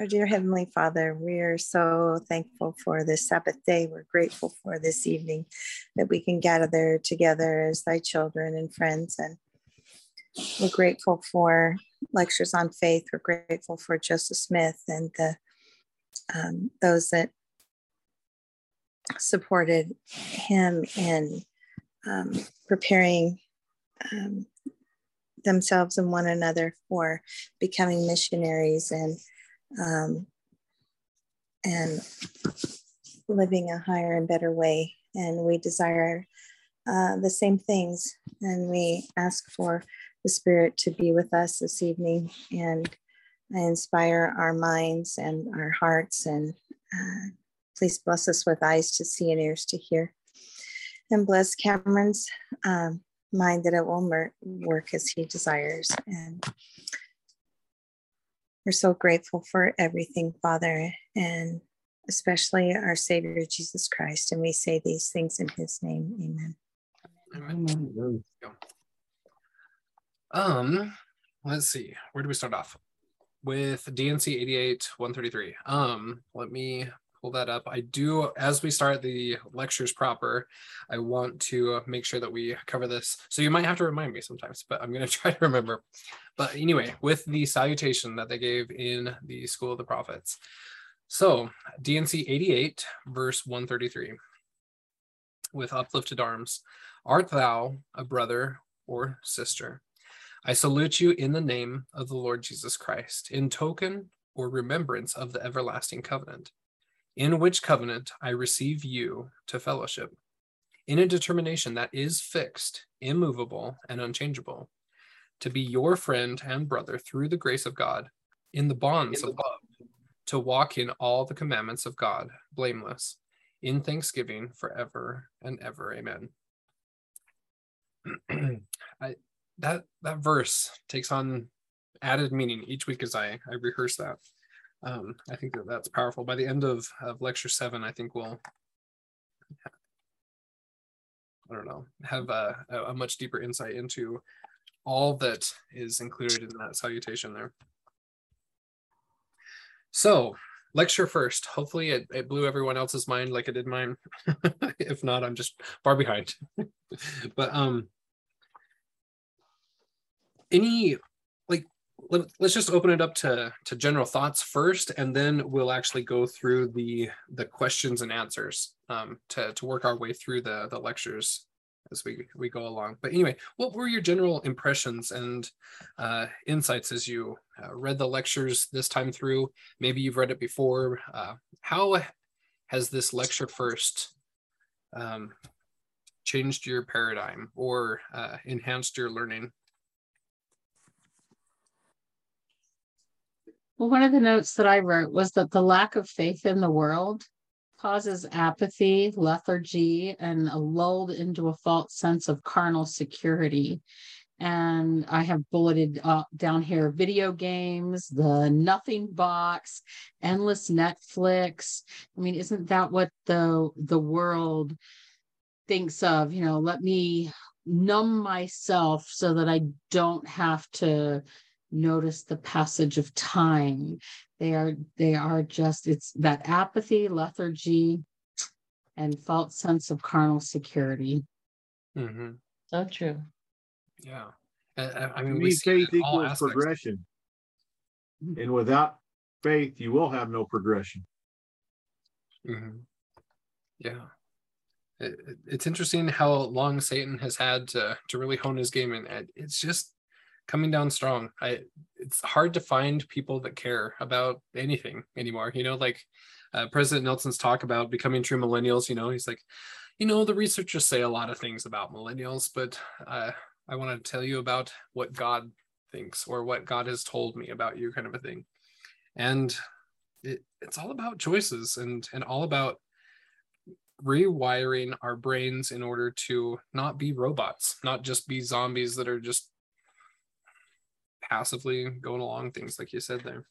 Our dear Heavenly Father, we are so thankful for this Sabbath day. We're grateful for this evening that we can gather together as thy children and friends. And we're grateful for lectures on faith. We're grateful for Joseph Smith and the um, those that supported him in um, preparing um, themselves and one another for becoming missionaries and um, and living a higher and better way. And we desire uh, the same things, and we ask for the Spirit to be with us this evening and inspire our minds and our hearts. And uh, please bless us with eyes to see and ears to hear. And bless Cameron's um, mind that it will work as he desires. And we're so grateful for everything, Father, and especially our Savior Jesus Christ. And we say these things in his name. Amen. Um, let's see. Where do we start off? With D&C 88 133. Um, let me pull that up. I do, as we start the lectures proper, I want to make sure that we cover this. So you might have to remind me sometimes, but I'm going to try to remember. But anyway, with the salutation that they gave in the School of the Prophets. So D&C 88, verse 133, with uplifted arms, art thou a brother or sister? I salute you in the name of the Lord Jesus Christ, in token or remembrance of the everlasting covenant in which covenant I receive you to fellowship, in a determination that is fixed, immovable, and unchangeable, to be your friend and brother through the grace of God, in the bonds in the of love, to walk in all the commandments of God, blameless, in thanksgiving forever and ever. Amen. I, that that verse takes on added meaning each week as I I rehearse that um, I think that that's powerful. By the end of, of lecture seven, I think we'll, I don't know, have a, a much deeper insight into all that is included in that salutation there. So lecture first. Hopefully it, it blew everyone else's mind like it did mine. if not, I'm just far behind. but um any let, us just open it up to, to general thoughts first, and then we'll actually go through the the questions and answers um, to, to work our way through the, the lectures as we, we go along. But anyway, what were your general impressions and uh, insights as you uh, read the lectures this time through? Maybe you've read it before. Uh, how has this lecture first um, changed your paradigm or uh, enhanced your learning? Well, one of the notes that I wrote was that the lack of faith in the world causes apathy, lethargy, and a lulled into a false sense of carnal security. And I have bulleted uh, down here video games, the nothing box, endless Netflix. I mean, isn't that what the the world thinks of? You know, let me numb myself so that I don't have to notice the passage of time. They are they are just it's that apathy lethargy and false sense of carnal security. Mm-hmm. so true. Yeah. I, I mean we faith equals progression. Mm-hmm. and without faith you will have no progression. Mm-hmm. yeah. It's interesting how long satan has had to to really hone his game and it's just coming down strong. I it's hard to find people that care about anything anymore. You know, like uh, President Nelson's talk about becoming true millennials. You know, he's like, you know, the researchers say a lot of things about millennials, but uh, I want to tell you about what God thinks or what God has told me about you, kind of a thing. And it, it's all about choices and and all about rewiring our brains in order to not be robots, not just be zombies that are just passively going along, things like you said there.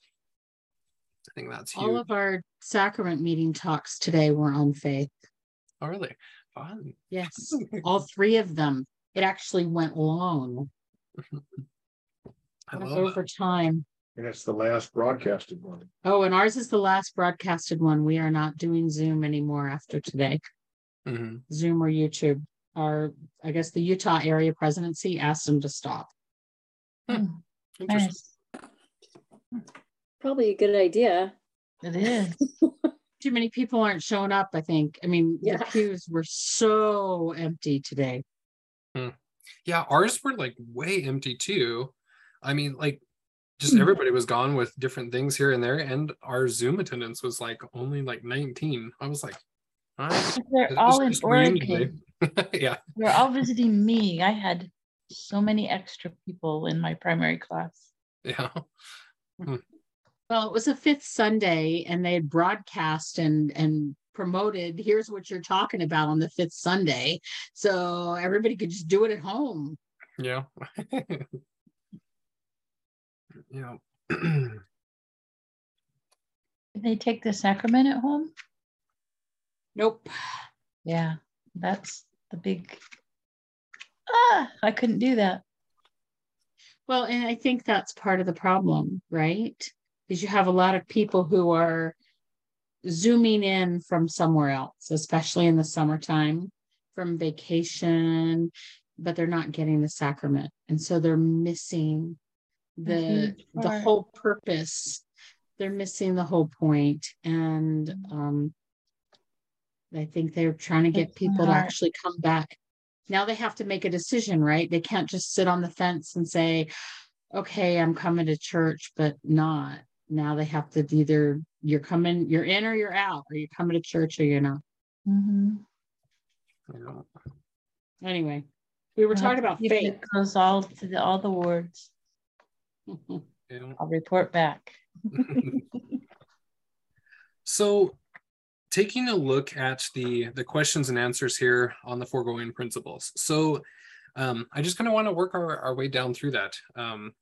I think that's huge. All of our sacrament meeting talks today were on faith. Oh, really? Fun. Yes, all three of them. It actually went long. over that. time. And it's the last broadcasted one. Oh, and ours is the last broadcasted one. We are not doing Zoom anymore after today. Mhm. Zoom or YouTube. Our, I guess the Utah area presidency asked them to stop. Interesting. Nice. Probably a good idea. It is. Too many people aren't showing up, I think. I mean, the Yeah. pews were so empty today. Yeah, ours were like way empty too. I mean, like just Hmm. everybody was gone with different things here and there, and our Zoom attendance was like only like 19. I was like, all right. They're all in just. Oregon. yeah. They're all visiting me. I had so many extra people in my primary class. Yeah. Hmm. Hmm. Well, it was a fifth Sunday and they had broadcast and and promoted here's what you're talking about on the fifth Sunday. So everybody could just do it at home. Yeah. yeah. Did they take the sacrament at home? Nope. Yeah, that's the big. Ah, I couldn't do that. Well, and I think that's part of the problem, right? Is you have a lot of people who are zooming in from somewhere else, especially in the summertime, from vacation, but they're not getting the sacrament. And so they're missing the the whole purpose. They're missing the whole point. And um I think they're trying to get people to actually come back. Now they have to make a decision, right? They can't just sit on the fence and say, okay, I'm coming to church, but not. Now they have to either you're coming, you're in or you're out, or you're coming to church or you're not. Mhm. Yeah. Anyway, we were I'll talking about keep faith. It goes all to the, all the wards. Yeah. I'll report back. so taking a look at the the questions and answers here on the foregoing principles. So um, i just kind of want to work our, our way down through that um,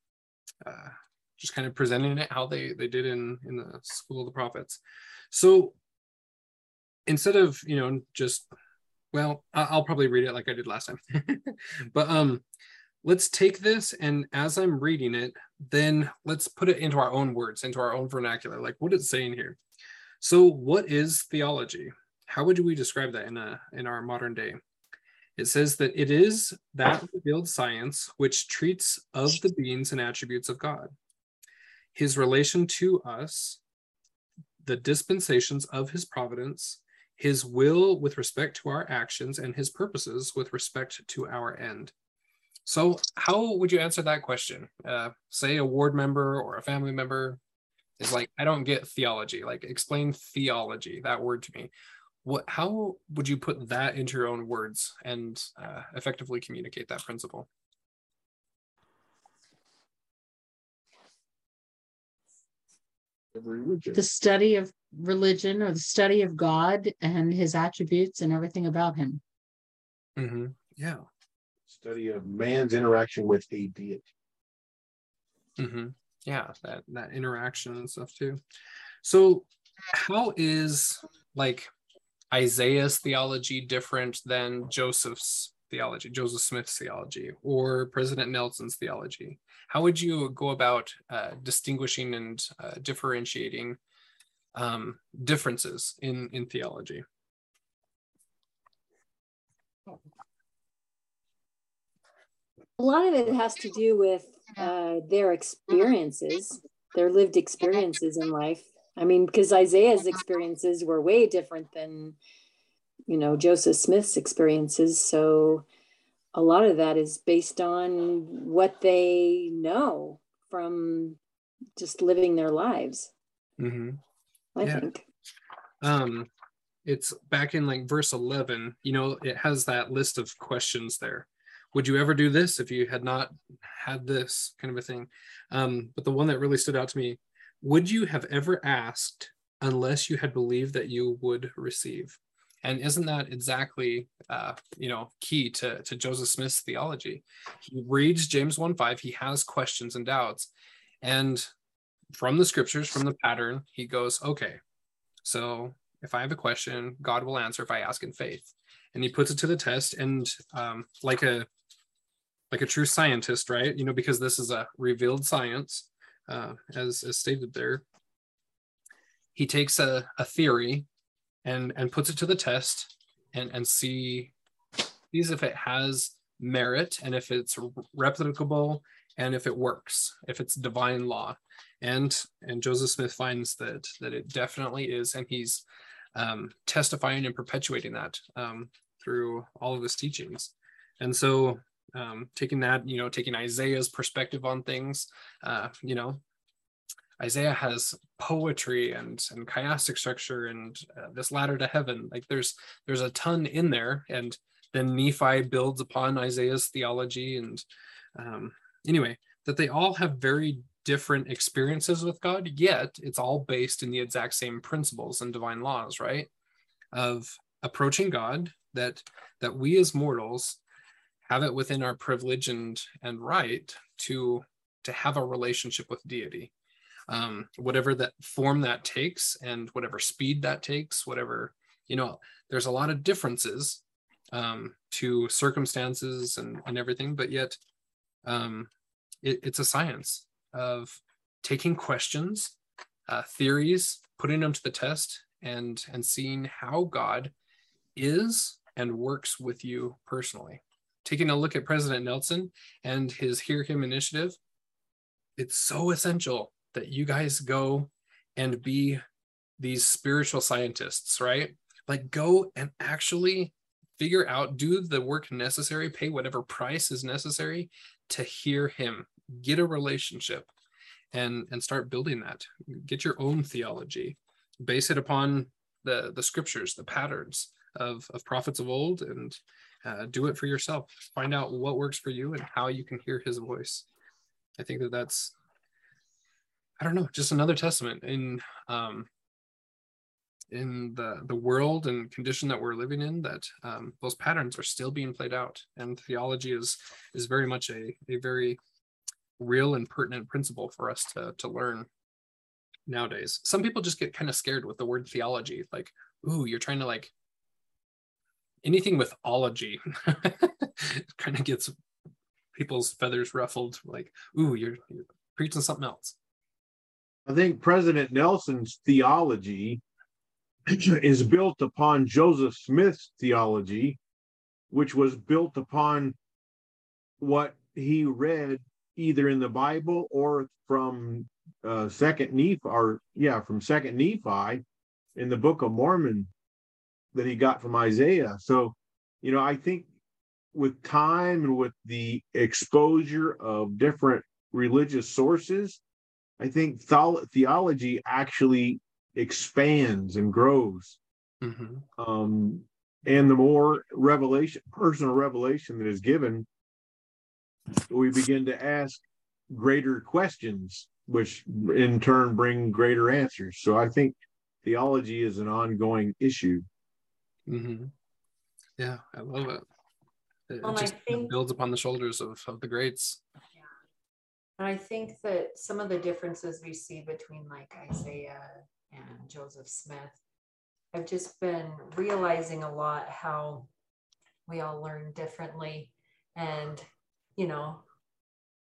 uh, just kind of presenting it how they they did in in the school of the prophets. So instead of you know just well i'll probably read it like i did last time. But um let's take this and as i'm reading it then let's put it into our own words into our own vernacular. Like what it's saying here so what is theology? How would we describe that in a in our modern day? It says that it is that revealed science which treats of the beings and attributes of god. His relation to us the dispensations of his providence his will with respect to our actions and his purposes with respect to our end. So how would you answer that question? Uh, say a ward member or a family member is like i don't get theology like explain theology that word to me what how would you put that into your own words and uh, effectively communicate that principle the study of religion or the study of God and his attributes and everything about him. mm-hmm. yeah Study of man's interaction with a deity. hmm Yeah, that that interaction and stuff too. So, how is like Isaiah's theology different than Joseph's theology, Joseph Smith's theology, or President Nelson's theology? How would you go about uh, distinguishing and uh, differentiating um, differences in in theology? A lot of it has to do with uh, their experiences, their lived experiences in life. I mean, because Isaiah's experiences were way different than, you know, Joseph Smith's experiences. So a lot of that is based on what they know from just living their lives, Mm-hmm. I Yeah. think. um it's back in like verse 11 you know it has that list of questions there would you ever do this if you had not had this kind of a thing um but the one that really stood out to me would you have ever asked unless you had believed that you would receive and isn't that exactly uh you know key to to joseph smith's theology he reads james 1 5 he has questions and doubts and from the scriptures from the pattern he goes okay so if I have a question, God will answer if I ask in faith. And he puts it to the test. And um, like a like a true scientist, right? You know, because this is a revealed science, uh, as, as stated there. He takes a, a theory and and puts it to the test and and see sees if it has merit and if it's replicable and if it works if it's divine law and and joseph smith finds that that it definitely is and he's um, testifying and perpetuating that um, through all of his teachings and so um, taking that you know taking isaiah's perspective on things uh, you know isaiah has poetry and and chiastic structure and uh, this ladder to heaven. Like there's there's a ton in there. And then nephi builds upon isaiah's theology and um, anyway that they all have very different experiences with god yet it's all based in the exact same principles and divine laws right? Of approaching god that that we as mortals have it within our privilege and and right to to have a relationship with deity. Um, whatever that form that takes and whatever speed that takes whatever you know there's a lot of differences um, to circumstances and, and everything but yet um, it, it's a science of taking questions uh, theories putting them to the test and and seeing how god is and works with you personally taking a look at president nelson and his hear him initiative it's so essential that you guys go and be these spiritual scientists, right? Like go and actually figure out, do the work necessary, pay whatever price is necessary to hear him, get a relationship and and start building that. Get your own theology. Base it upon the the scriptures, the patterns of of prophets of old and uh, do it for yourself. Find out what works for you and how you can hear his voice. I think that that's I don't know, just another testament in um, in the the world and condition that we're living in that um, those patterns are still being played out, and theology is is very much a a very real and pertinent principle for us to to learn nowadays. Some people just get kind of scared with the word theology, like, ooh, you're trying to like anything with ology kind of gets people's feathers ruffled, like, ooh, you're, you're preaching something else. I think President Nelson's theology is built upon Joseph Smith's theology, which was built upon what he read either in the Bible or from uh, Second Nephi, or yeah, from Second Nephi in the Book of Mormon that he got from Isaiah. So, you know, I think with time and with the exposure of different religious sources, I think theology actually expands and grows. Mm-hmm. Um, and the more revelation, personal revelation that is given, we begin to ask greater questions, which in turn bring greater answers. So I think theology is an ongoing issue. Mm-hmm. Yeah, I love it. It, well, just think, builds upon the shoulders of, of the greats. Yeah. And I think that some of the differences we see between like Isaiah and Joseph Smith, I've just been realizing a lot how we all learn differently. And, you know,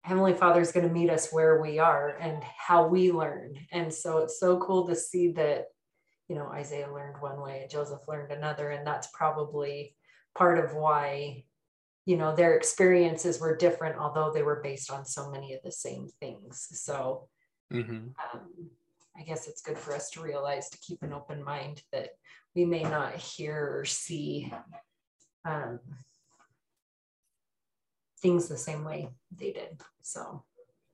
Heavenly Father is going to meet us where we are and how we learn. And so it's so cool to see that, you know, Isaiah learned one way and Joseph learned another. And that's probably part of why you know their experiences were different although they were based on so many of the same things so mm-hmm. um, i guess it's good for us to realize to keep an open mind that we may not hear or see um, things the same way they did so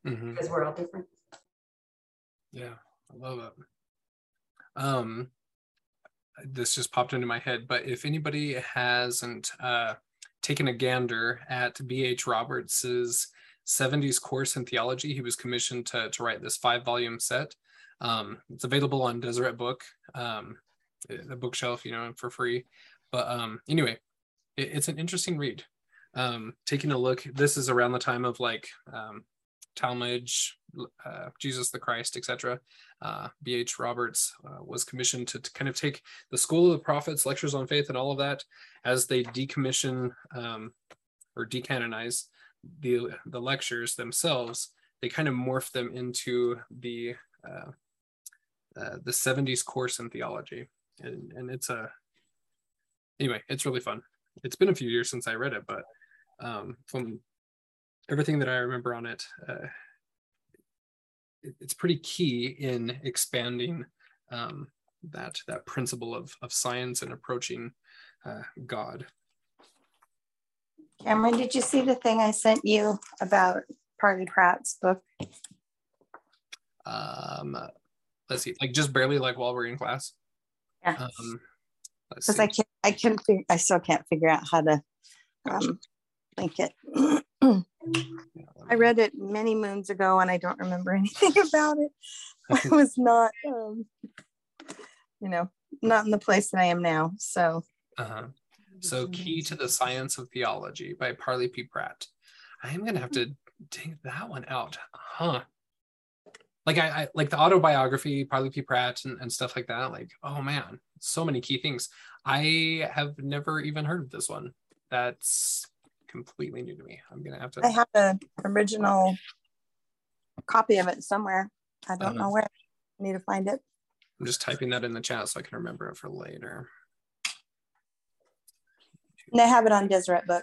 mm-hmm. because we're all different yeah i love it um this just popped into my head but if anybody hasn't uh taken a gander at B.H. Roberts's 70s course in theology, he was commissioned to, to write this five volume set. Um, it's available on Deseret Book, um, the bookshelf, you know, for free. But um, anyway, it, it's an interesting read. Um, taking a look, this is around the time of like um, Talmage, uh, Jesus the Christ, etc. Uh, B.H. Roberts uh, was commissioned to, to, kind of take the School of the Prophets, lectures on faith, and all of that as they decommission um, or decanonize the the lectures themselves they kind of morphed them into the uh, uh, the 70s course in theology and and it's a anyway it's really fun it's been a few years since i read it but um, from everything that i remember on it, uh, it it's pretty key in expanding um, that that principle of of science and approaching uh, god Cameron, did you see the thing I sent you about Parley Pratt's book? um let's see like just barely like while we're in class Yeah. um Because. I can't, I can't, I still can't figure out how to um, it. I read it many moons ago and I don't remember anything about it. I was not, um, you know, not in the place that I am now. So uh-huh. so key to the science of theology by parley p pratt i am gonna have to dig that one out huh like I, I like the autobiography parley p pratt and, and stuff like that like oh man so many key things i have never even heard of this one that's completely new to me i'm gonna have to I have an original copy of it somewhere. I don't Uh-huh. know where. I need to find it. i'm just typing that in the chat so i can remember it for later And they have it on Deseret Book.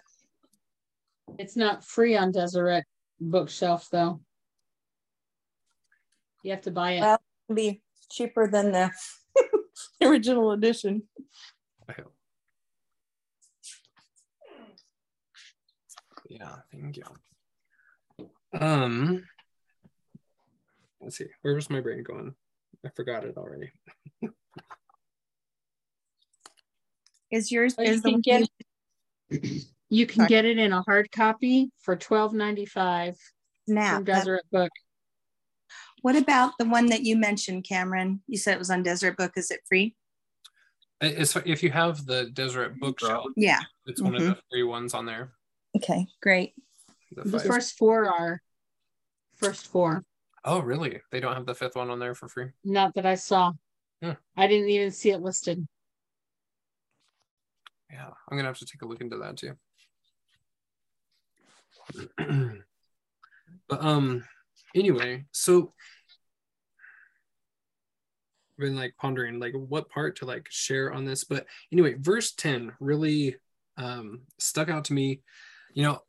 It's not free on Deseret bookshelf though. You have to buy it. Well, it'll be cheaper than the original edition. Yeah thank you um let's see where was my brain going i forgot it already Is yours? Oh, you Is the can one- get You can Sorry. get it in a hard copy for twelve ninety five now? from that- Book. What about the one that you mentioned, Cameron? You said it was on Deseret Book. Is it free? It's if you have the Deseret bookshelf, Yeah. it's one of the free ones on there. Okay, great. The The five- first four are first four. Oh, really? They don't have the fifth one on there for free. Not that I saw. Hmm. I didn't even see it listed. Yeah, I'm gonna have to take a look into that too. but um, anyway, so I've been like pondering like what part to like share on this, but anyway, verse ten really um stuck out to me. You know,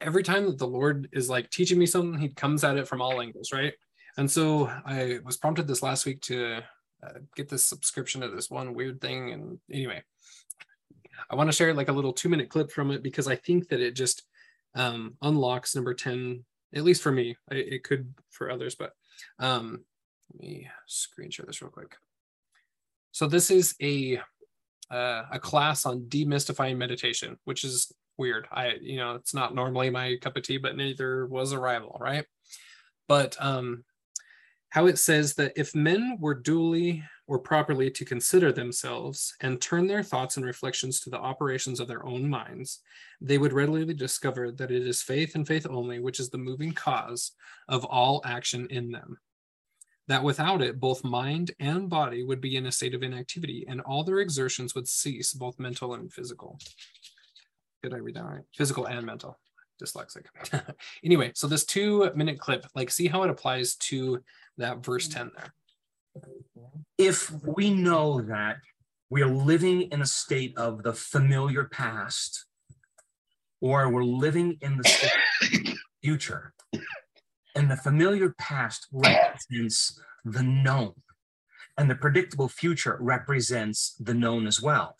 every time that the Lord is like teaching me something, He comes at it from all angles, right? And so I was prompted this last week to uh, get this subscription to this one weird thing, and anyway. I want to share like a little two minute clip from it because I think that it just um, unlocks number 10, at least for me. I, it could for others, but um, let me screen share this real quick. So this is a uh, a class on demystifying meditation, which is weird. I you know it's not normally my cup of tea, but neither was a rival, right? But um, how it says that if men were duly or properly to consider themselves and turn their thoughts and reflections to the operations of their own minds, they would readily discover that it is faith and faith only which is the moving cause of all action in them. That without it, both mind and body would be in a state of inactivity, and all their exertions would cease, both mental and physical. Did I read that right? Physical and mental. Dyslexic. anyway, so this two minute clip, like, see how it applies to that verse mm. 10 there. if we know that we are living in a state of the familiar past or we're living in the future and the familiar past represents the known and the predictable future represents the known as well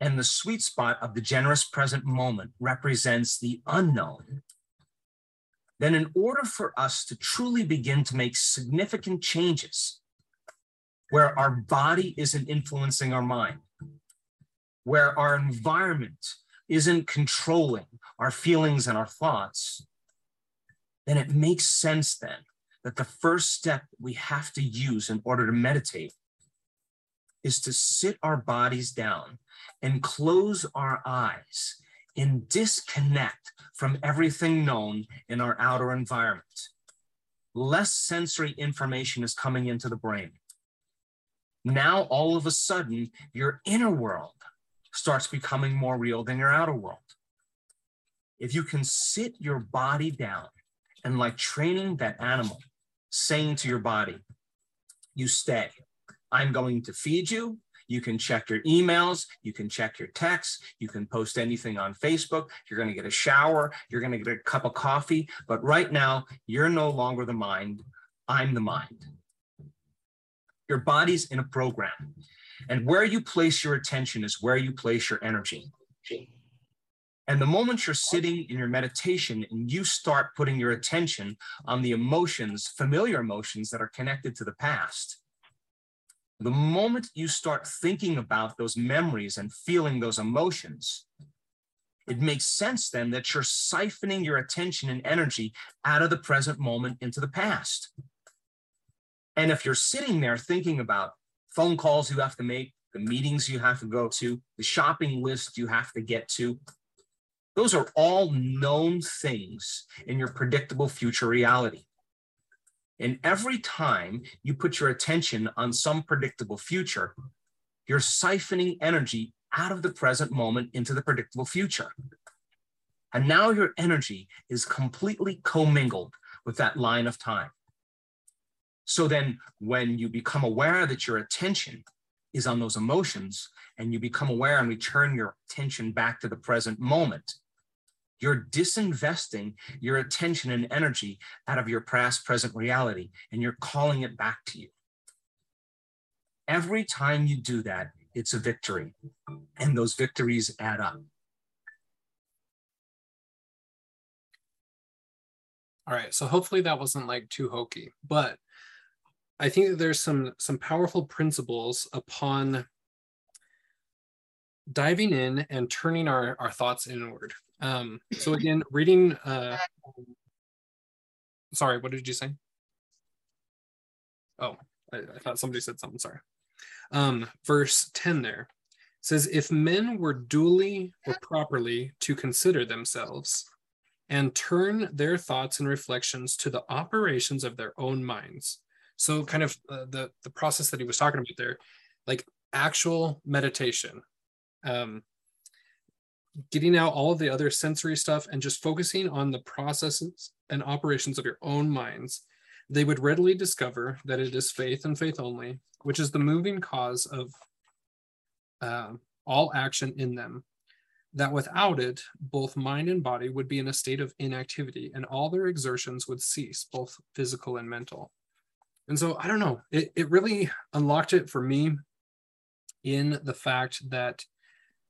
and the sweet spot of the generous present moment represents the unknown then in order for us to truly begin to make significant changes where our body isn't influencing our mind, where our environment isn't controlling our feelings and our thoughts, then it makes sense then that the first step we have to use in order to meditate is to sit our bodies down and close our eyes and disconnect from everything known in our outer environment. Less sensory information is coming into the brain. Now, all of a sudden, your inner world starts becoming more real than your outer world. If you can sit your body down and like training that animal, saying to your body, you stay. I'm going to feed you. You can check your emails. You can check your texts. You can post anything on Facebook. You're going to get a shower. You're going to get a cup of coffee. But right now, you're no longer the mind. I'm the mind. Your body's in a program. And where you place your attention is where you place your energy. And the moment you're sitting in your meditation and you start putting your attention on the emotions, familiar emotions that are connected to the past, the moment you start thinking about those memories and feeling those emotions, it makes sense then that you're siphoning your attention and energy out of the present moment into the past. And if you're sitting there thinking about phone calls you have to make, the meetings you have to go to, the shopping list you have to get to, those are all known things in your predictable future reality. And every time you put your attention on some predictable future, you're siphoning energy out of the present moment into the predictable future. And now your energy is completely commingled with that line of time. So then, when you become aware that your attention is on those emotions and you become aware and return your attention back to the present moment, you're disinvesting your attention and energy out of your past present reality and you're calling it back to you. Every time you do that, it's a victory, and those victories add up. All right, so hopefully that wasn't like too hokey, but I think that there's some some powerful principles upon diving in and turning our, our thoughts inward. Um, so again, reading, uh, sorry, what did you say? Oh, I, I thought somebody said something, sorry. Um, verse 10 there says, if men were duly or properly to consider themselves and turn their thoughts and reflections to the operations of their own minds. So kind of uh, the, the process that he was talking about there, like actual meditation, um, getting out all of the other sensory stuff and just focusing on the processes and operations of your own minds, they would readily discover that it is faith and faith only, which is the moving cause of uh, all action in them. That without it, both mind and body would be in a state of inactivity and all their exertions would cease, both physical and mental. And so I don't know, it, it really unlocked it for me in the fact that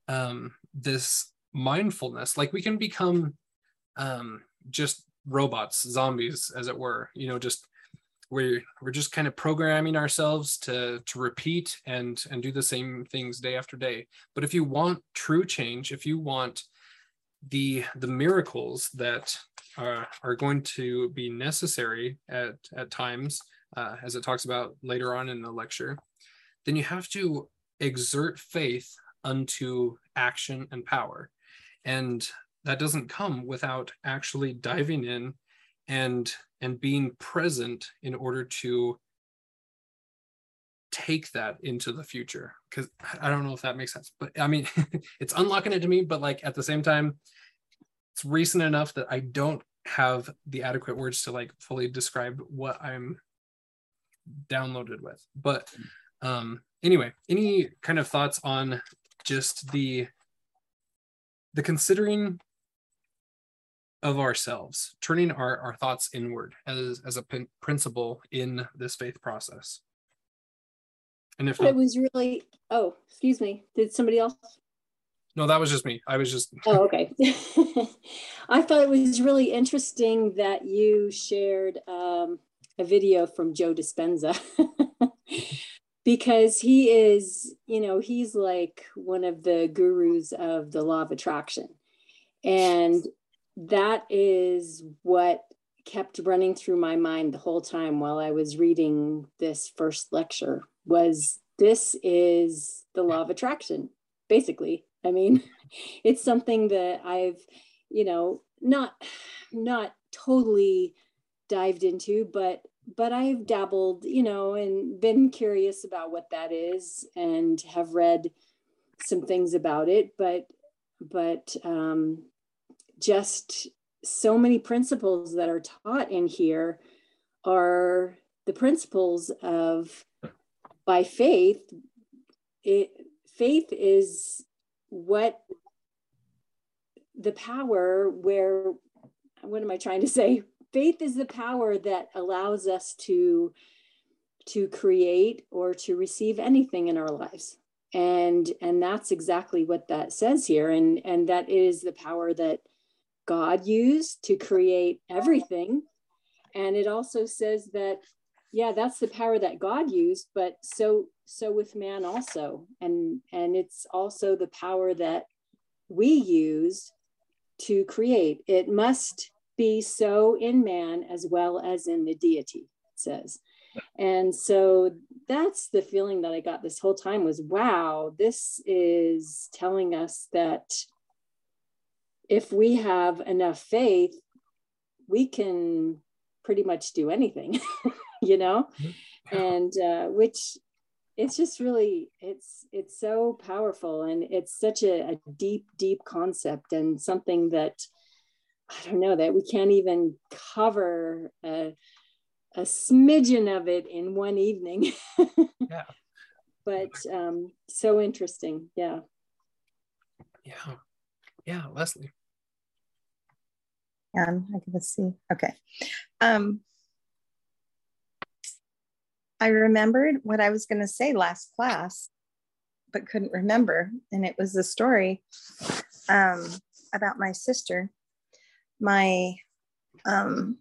um, this mindfulness like we can become um, just robots zombies as it were you know just we're we're just kind of programming ourselves to to repeat and and do the same things day after day. But if you want true change if you want the the miracles that are, are going to be necessary at at times uh, as it talks about later on in the lecture then you have to exert faith unto action and power. And that doesn't come without actually diving in and and being present in order to take that into the future because i don't know if that makes sense but i mean it's unlocking it to me but like at the same time it's recent enough that i don't have the adequate words to like fully describe what i'm downloaded with but um anyway any kind of thoughts on just the the considering of ourselves turning our, our thoughts inward as as a principle in this faith process. And if not, it was really oh excuse me did somebody else? No that was just me. I was just oh okay. I thought it was really interesting that you shared um, a video from joe dispenza because he is, you know, he's like one of the gurus of the law of attraction. And that is what kept running through my mind the whole time while I was reading this first lecture was this is the law of attraction basically. I mean, it's something that I've, you know, not not totally dived into, but but I've dabbled, you know, and been curious about what that is and have read some things about it, but but um, just so many principles that are taught in here are the principles of by faith it faith is what the power where what am i trying to say faith is the power that allows us to to create or to receive anything in our lives. And and that's exactly what that says here. And and that is the power that god used to create everything. And it also says that yeah that's the power that god used but so so with man also. And and it's also the power that we use to create. It must be so in man as well as in the deity it says and so that's the feeling that I got this whole time was wow, this is telling us that if we have enough faith, we can pretty much do anything, you know? Mm-hmm. And uh, which it's just really it's it's so powerful and it's such a, a deep deep concept and something that i don't know that we can't even cover uh, a smidgen of it in one evening. yeah. But um, so interesting. Yeah. Yeah. Yeah, Leslie. Yeah, I can see. Okay. Um, I remembered what I was going to say last class, but couldn't remember. And it was the story um, about my sister. My um,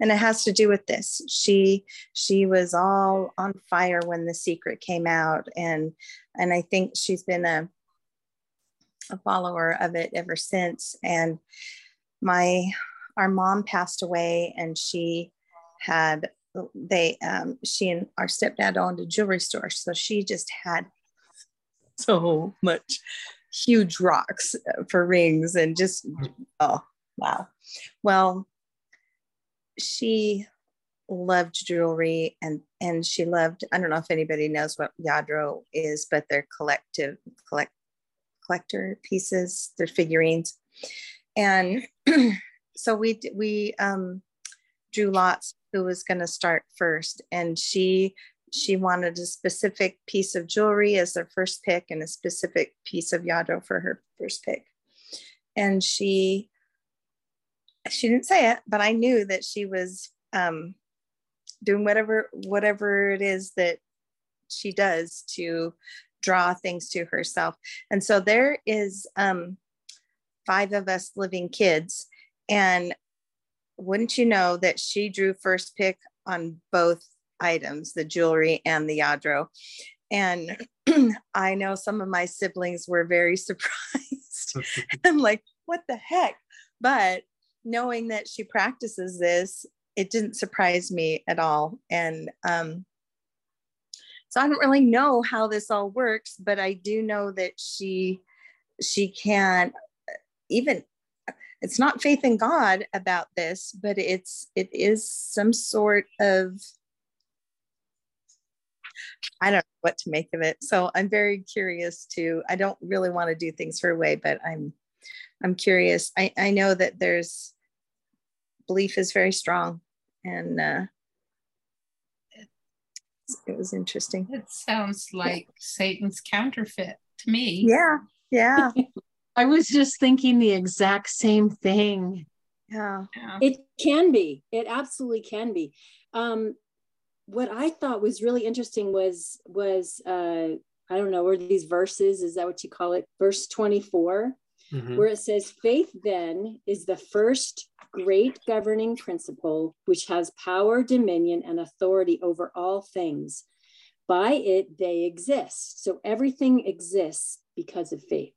and it has to do with this. She she was all on fire when the secret came out and and i think she's been a a follower of it ever since. And my our mom passed away and she had they um she and our stepdad owned a jewelry store so she just had so much huge rocks for rings and just oh wow. Well she loved jewelry and and she loved i don't know if anybody knows what Lladró is but they're collective collect collector pieces they're figurines. And so we we um drew lots who was going to start first. And she she wanted a specific piece of jewelry as their first pick and a specific piece of lladró for her first pick and she she didn't say it, but I knew that she was um, doing whatever whatever it is that she does to draw things to herself. And so there is um, five of us living kids, and wouldn't you know that she drew first pick on both items, the jewelry and the Lladró. And I know some of my siblings were very surprised. I'm like, what the heck? But knowing that she practices this, it didn't surprise me at all. And um, so I don't really know how this all works, but I do know that she she can even it's not faith in God about this, but it's it is some sort of I don't know what to make of it. So I'm very curious to I don't really want to do things her way, but I'm I'm curious. I, I know that there's belief is very strong and uh, it was interesting. It sounds like Satan's counterfeit to me. Yeah, yeah. I was just thinking the exact same thing. Yeah. yeah. It can be. It absolutely can be. Um, what I thought was really interesting was was uh, I don't know, were these verses? Is that what you call it? Verse 24, mm-hmm. where it says, Faith then is the first great governing principle which has power, dominion, and authority over all things. By it, they exist. So everything exists because of faith.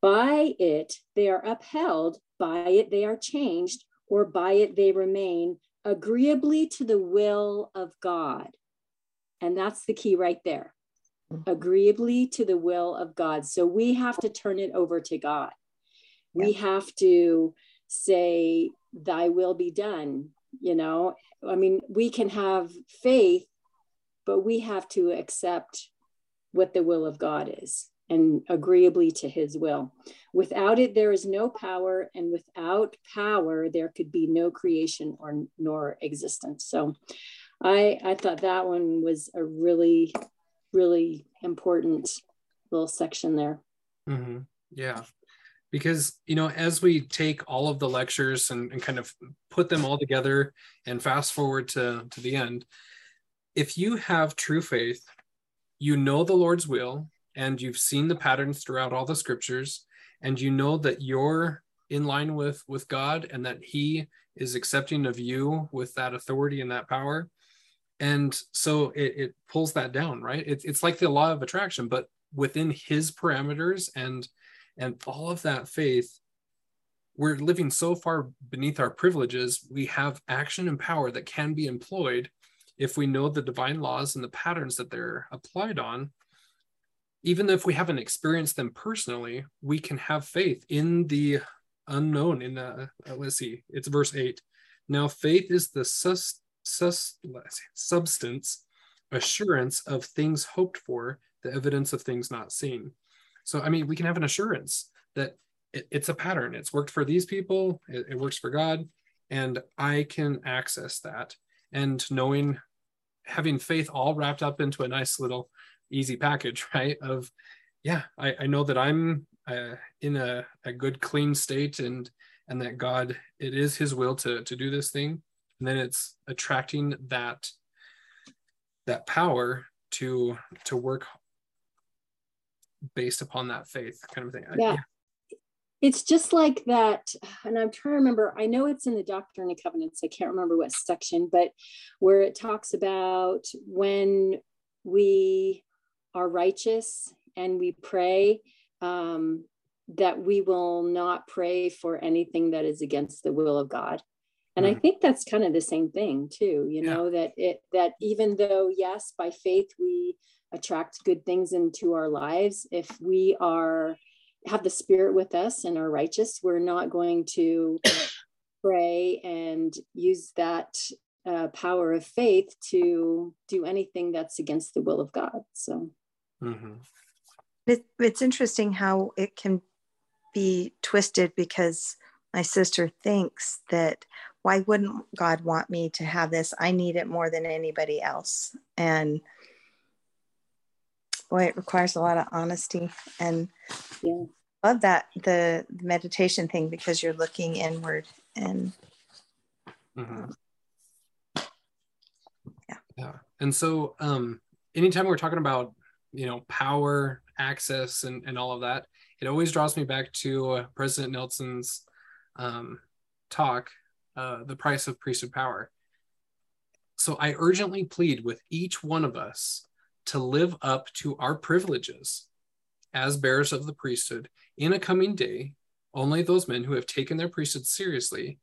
By it, they are upheld. By it, they are changed, or by it, they remain agreeably to the will of God. And that's the key right there mm-hmm. agreeably to the will of God. So we have to turn it over to God. We have to say, Thy will be done. You know, I mean, we can have faith, but we have to accept what the will of God is. And agreeably to his will. Without it, there is no power, and without power, there could be no creation or nor existence. So I, I thought that one was a really, really important little section there. Mm-hmm. Yeah. Because, you know, as we take all of the lectures and, and kind of put them all together and fast forward to, to the end, if you have true faith, you know the Lord's will, and you've seen the patterns throughout all the scriptures, and you know that you're in line with with God and that He is accepting of you with that authority and that power, and so it, it pulls that down right? It, it's like the law of attraction but within his parameters and and all of that faith we're living so far beneath our privileges. We have action and power that can be employed if we know the divine laws and the patterns that they're applied on even if we haven't experienced them personally we can have faith in the unknown in the uh, let's see it's verse 8 now faith is the sus sus, substance, assurance of things hoped for, the evidence of things not seen. So, I mean, we can have an assurance that it, it's a pattern. It's worked for these people, it, it works for God, and I can access that. And knowing, having faith all wrapped up into a nice little easy package, right? Of, yeah, I, I know that I'm uh, in a, a good, clean state and and that God, it is his will to, to do this thing and then it's attracting that that power to to work based upon that faith kind of thing yeah. yeah. It's just like that, and I'm trying to remember. I know it's in the Doctrine and Covenants. I can't remember what section, but where it talks about when we are righteous and we pray, um, that we will not pray for anything that is against the will of God. And mm-hmm. i think that's kind of the same thing too you know that it that even though yes by faith we attract good things into our lives if we are have the spirit with us and are righteous we're not going to pray and use that uh, power of faith to do anything that's against the will of god so mm-hmm. it, it's interesting how it can be twisted because my sister thinks that why wouldn't God want me to have this? I need it more than anybody else. And boy, it requires a lot of honesty. And yeah. love that the, the meditation thing because you're looking inward and mm-hmm. yeah. Yeah. And so um anytime we're talking about you know power, access and, and all of that, it always draws me back to uh, President Nelson's um, talk uh, the price of priesthood power. So I urgently plead with each one of us to live up to our privileges as bearers of the priesthood in a coming day. Only those men who have taken their priesthood seriously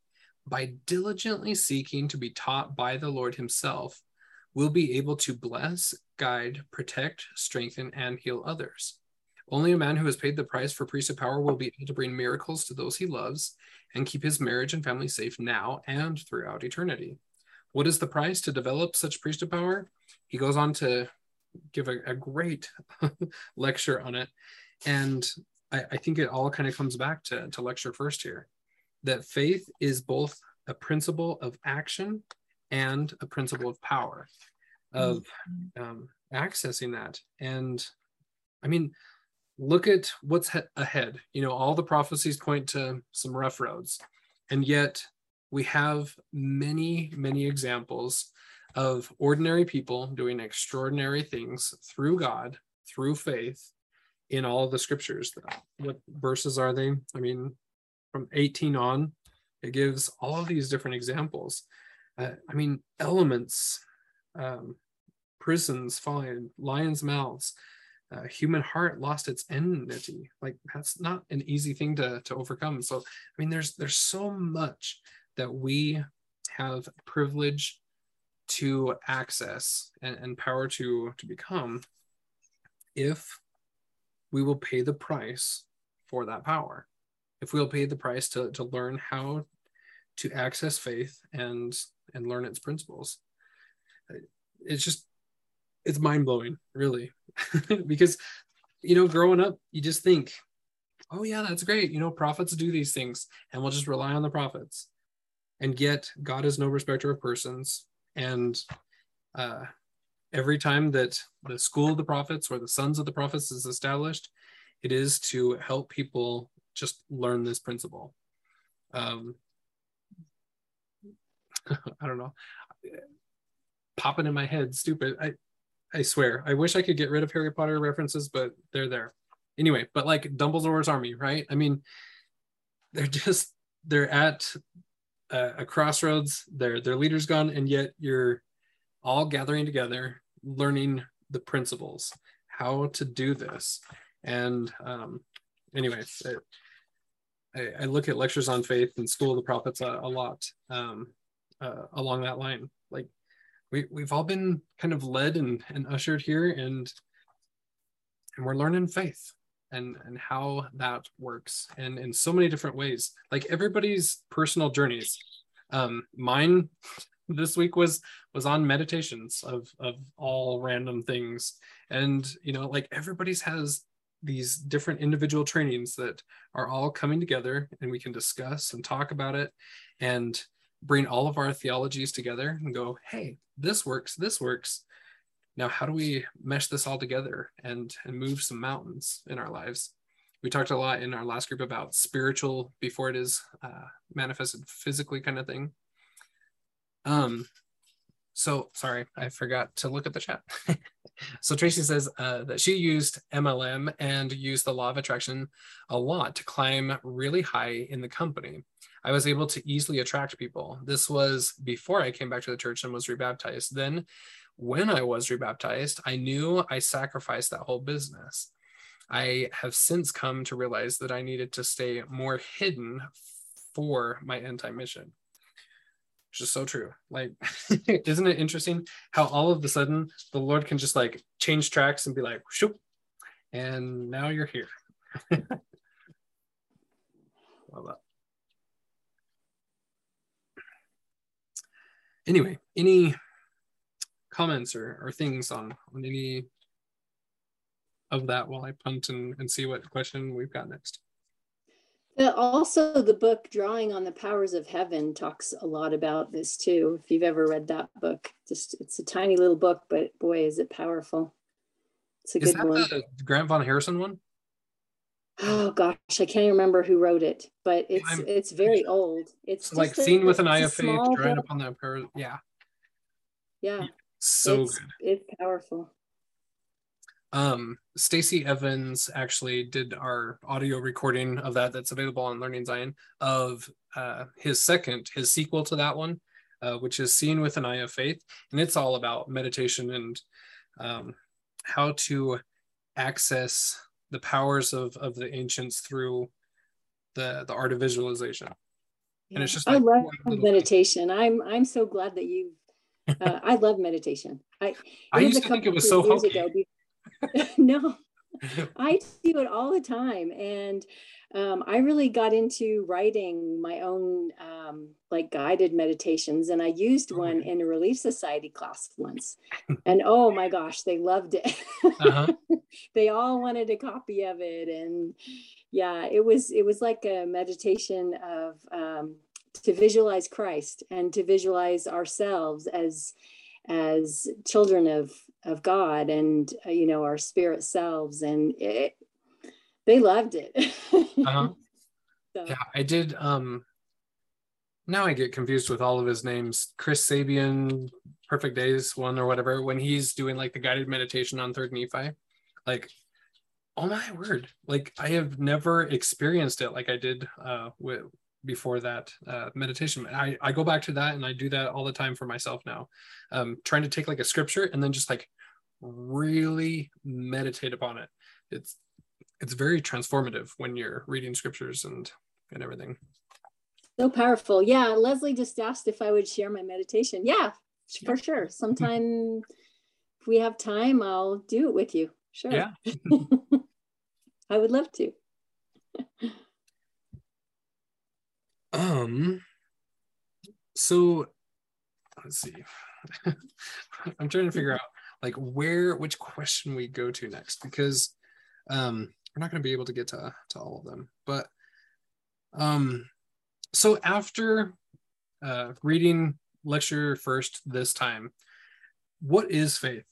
by diligently seeking to be taught by the Lord Himself will be able to bless, guide, protect, strengthen, and heal others. Only a man who has paid the price for priesthood power will be able to bring miracles to those he loves and keep his marriage and family safe now and throughout eternity. What is the price to develop such priesthood power? He goes on to give a, a great lecture on it. And I, I think it all kind of comes back to, to lecture first here that faith is both a principle of action and a principle of power, of mm-hmm. um, accessing that. And I mean, look at what's he- ahead. You know, all the prophecies point to some rough roads. And yet we have many, many examples of ordinary people doing extraordinary things through God, through faith in all of the scriptures. What verses are they? I mean, from 18 on, it gives all of these different examples. Uh, I mean, elements, um, prisons falling, lions' mouths, uh, human heart lost its enmity. Like that's not an easy thing to to overcome. So i mean there's there's so much that we have privilege to access and, and power to to become if we will pay the price for that power. If we'll pay the price to, to learn how to access faith and and learn its principles it's just it's mind blowing, really, because you know, growing up, you just think, oh yeah, that's great. You know, prophets do these things, and we'll just rely on the prophets. And yet, God is no respecter of persons, and uh, every time that the school of the prophets or the sons of the prophets is established, it is to help people just learn this principle. Um, I don't know, popping in my head, stupid. I, I swear, I wish I could get rid of Harry Potter references, but they're there. Anyway, but like Dumbledore's army, right? I mean, they're just they're at a, a crossroads. Their their leader's gone, and yet you're all gathering together, learning the principles, how to do this. And um, anyway, I, I, look at lectures on faith and School of the Prophets a, a lot um, uh, along that line. Like we, we've all been kind of led and, and ushered here and and we're learning faith and and how that works and in so many different ways. Like everybody's personal journeys. Um mine this week was was on meditations of of all random things. And you know like everybody's has these different individual trainings that are all coming together and we can discuss and talk about it. And bring all of our theologies together and go hey this works this works now how do we mesh this all together and and move some mountains in our lives we talked a lot in our last group about spiritual before it is uh, manifested physically kind of thing um, so sorry, I forgot to look at the chat. so Tracy says uh, that she used MLM and used the law of attraction a lot to climb really high in the company. I was able to easily attract people. This was before I came back to the church and was rebaptized. Then, when I was rebaptized, I knew I sacrificed that whole business. I have since come to realize that I needed to stay more hidden for my time mission which is so true. Like, isn't it interesting how all of a sudden the Lord can just like change tracks and be like, shoop, and now you're here. Love that. Anyway, any comments or, or things on, on any of that while I punt and, and see what question we've got next? But also, the book Drawing on the Powers of Heaven talks a lot about this too. If you've ever read that book, just it's a tiny little book, but boy, is it powerful. It's a is good one. The Grant Von Harrison one? Oh gosh, I can't remember who wrote it, but it's I'm, it's very old. It's like seen with an eye of faith, drawing upon that. Yeah. Yeah. So it's, good. It's powerful. Um, Stacy Evans actually did our audio recording of that that's available on Learning Zion of uh, his second, his sequel to that one, uh, which is Seen with an Eye of Faith. And it's all about meditation and um, how to access the powers of, of the ancients through the, the art of visualization. Yeah. And it's just like I love meditation. Thing. I'm I'm so glad that you uh, I love meditation. I I used to think it was so hokey. Ago, no, I do it all the time. And um, I really got into writing my own um, like guided meditations, and I used one in a Relief Society class once. And oh my gosh, they loved it. Uh-huh. they all wanted a copy of it, and yeah, it was it was like a meditation of um, to visualize Christ and to visualize ourselves as as children of of God and uh, you know our spirit selves, and it, they loved it. uh-huh. so. Yeah, I did. Um, now I get confused with all of his names. Chris Sabian, Perfect Days one or whatever. When he's doing like the guided meditation on Third Nephi, like oh my word like i have never experienced it like i did uh with before that uh, meditation. I, I go back to that and I do that all the time for myself now. Um, trying to take like a scripture and then just like really meditate upon it. It's it's very transformative when you're reading scriptures and and everything. So powerful. Yeah. Leslie just asked if I would share my meditation. Yeah, for sure. Sometime if we have time, I'll do it with you. Sure. Yeah. I would love to. Um, so let's see. I'm trying to figure out like where which question we go to next because Um, we're not going to be able to get to, to all of them, but um, so after uh, reading lecture first this time, what is faith?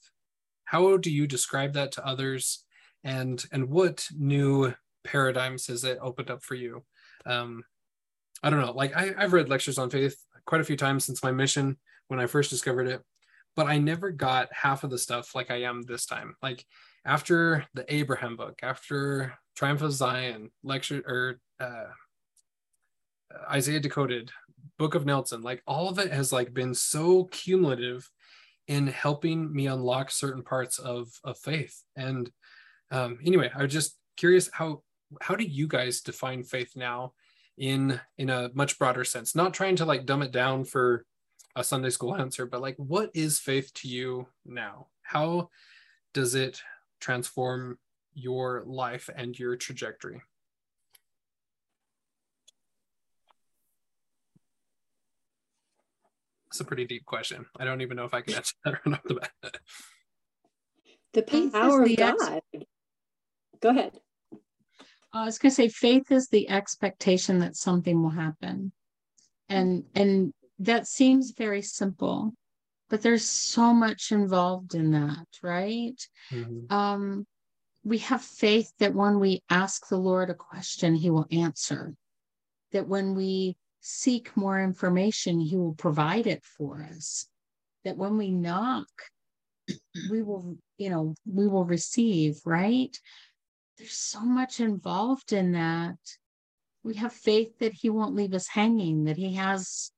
How do you describe that to others? And and what new paradigms has it opened up for you? Um, I don't know. Like I, I've read lectures on faith quite a few times since my mission when I first discovered it, but I never got half of the stuff like I am this time. Like after the Abraham book, after Triumph of Zion lecture or uh, Isaiah Decoded, Book of Nelson, like all of it has like been so cumulative in helping me unlock certain parts of of faith. And um, anyway, I was just curious how how do you guys define faith now in in a much broader sense? Not trying to like dumb it down for a Sunday school answer, but like what is faith to you now? How does it transform your life and your trajectory? It's a pretty deep question. I don't even know if I can answer that right off the bat. The power of God. Go ahead. I was going to say faith is the expectation that something will happen. And and that seems very simple, but there's so much involved in that, right? Mm-hmm. Um, we have faith that when we ask the Lord a question, he will answer. That when we seek more information, He will provide it for us. That when we knock, we will, you know, we will receive, right? There's so much involved in that. We have faith that He won't leave us hanging, that He has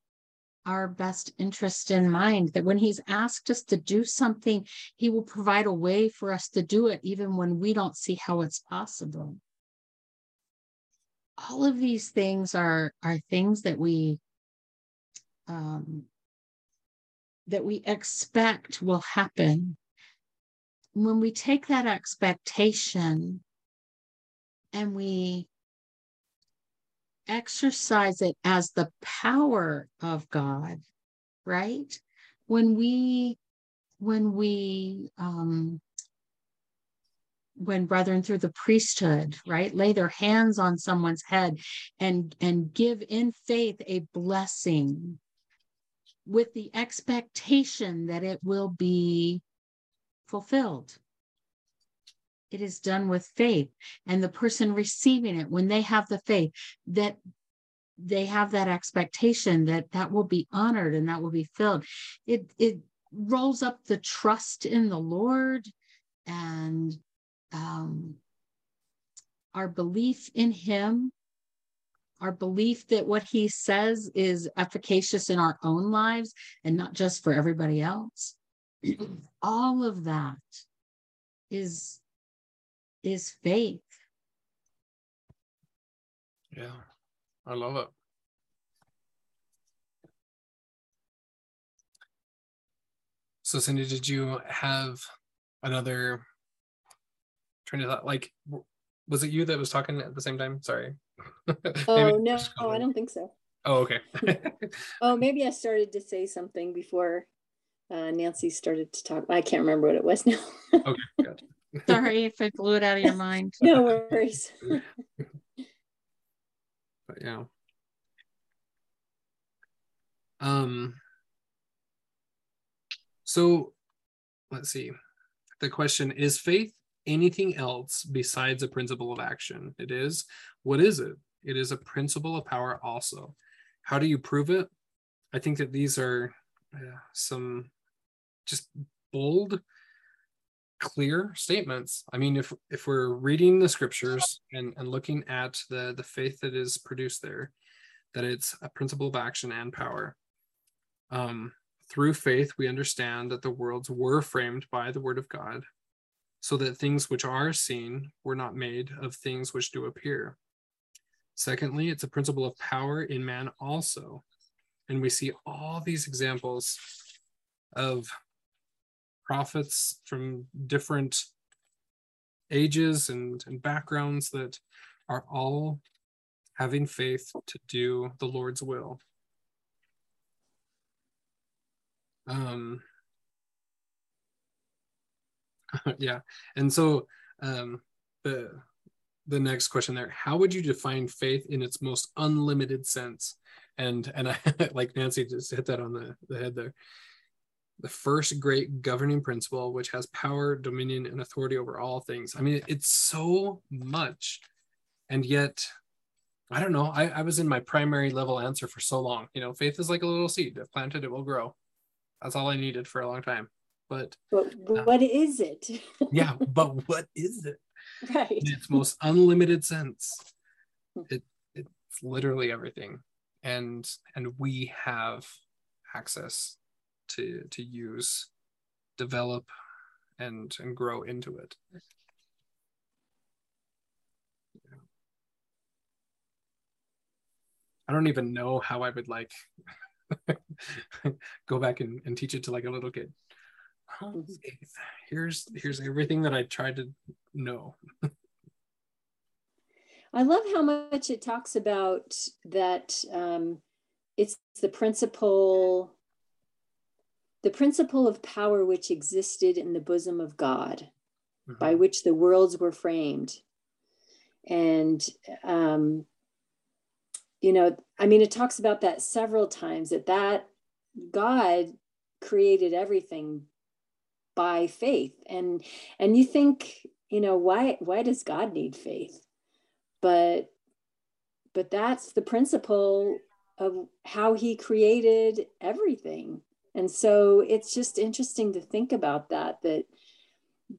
our best interest in mind, that when He's asked us to do something, He will provide a way for us to do it, even when we don't see how it's possible all of these things are are things that we um, that we expect will happen when we take that expectation and we exercise it as the power of god right? When we when we um when brethren through the priesthood right lay their hands on someone's head and and give in faith a blessing with the expectation that it will be fulfilled it is done with faith and the person receiving it when they have the faith that they have that expectation that that will be honored and that will be filled. It it rolls up the trust in the lord and um, our belief in him our belief that what he says is efficacious in our own lives and not just for everybody else. All of that is is faith yeah i love it so cindy did you have another trying to thought like was it you that was talking at the same time? Sorry. oh no, oh, I don't think so. Oh, okay. oh, maybe I started to say something before uh, Nancy started to talk. I can't remember what it was now. okay, gotcha. Sorry if I blew it out of your mind. no worries. but yeah. Um. So, let's see. The question is faith anything else besides a principle of action. It is, what is it? It is a principle of power also. How do you prove it? I think that these are uh, some just bold, clear statements. I mean, if if we're reading the scriptures and, and looking at the, the faith that is produced there, that it's a principle of action and power. Um, through faith, we understand that the worlds were framed by the word of God so that things which are seen were not made of things which do appear. Secondly, it's a principle of power in man also. And we see all these examples of prophets from different ages and, and backgrounds that are all having faith to do the Lord's will. Um, yeah. And so um the the next question there how would you define faith in its most unlimited sense? And and i like nancy just hit that on the, the head there the first great governing principle which has power dominion and authority over all things. I mean it's so much. And yet i don't know. I, I was in my primary level answer for so long. You know faith is like a little seed. If planted it will grow. That's all i needed for a long time. But but uh, what is it? Yeah but what is it? Right. In its most unlimited sense Hmm. it it's literally everything. And and we have access to to use develop and and grow into it. I don't even know how i would like go back and, and teach it to like a little kid. Faith. here's here's everything that i tried to know. I love how much it talks about that um, it's the principle, the principle of power which existed in the bosom of God, by Mhm. which the worlds were framed. And, um, you know, I mean, it talks about that several times that that God created everything by faith. And, and you think, you know, why, why does God need faith? but but that's the principle of how he created everything and so it's just interesting to think about that that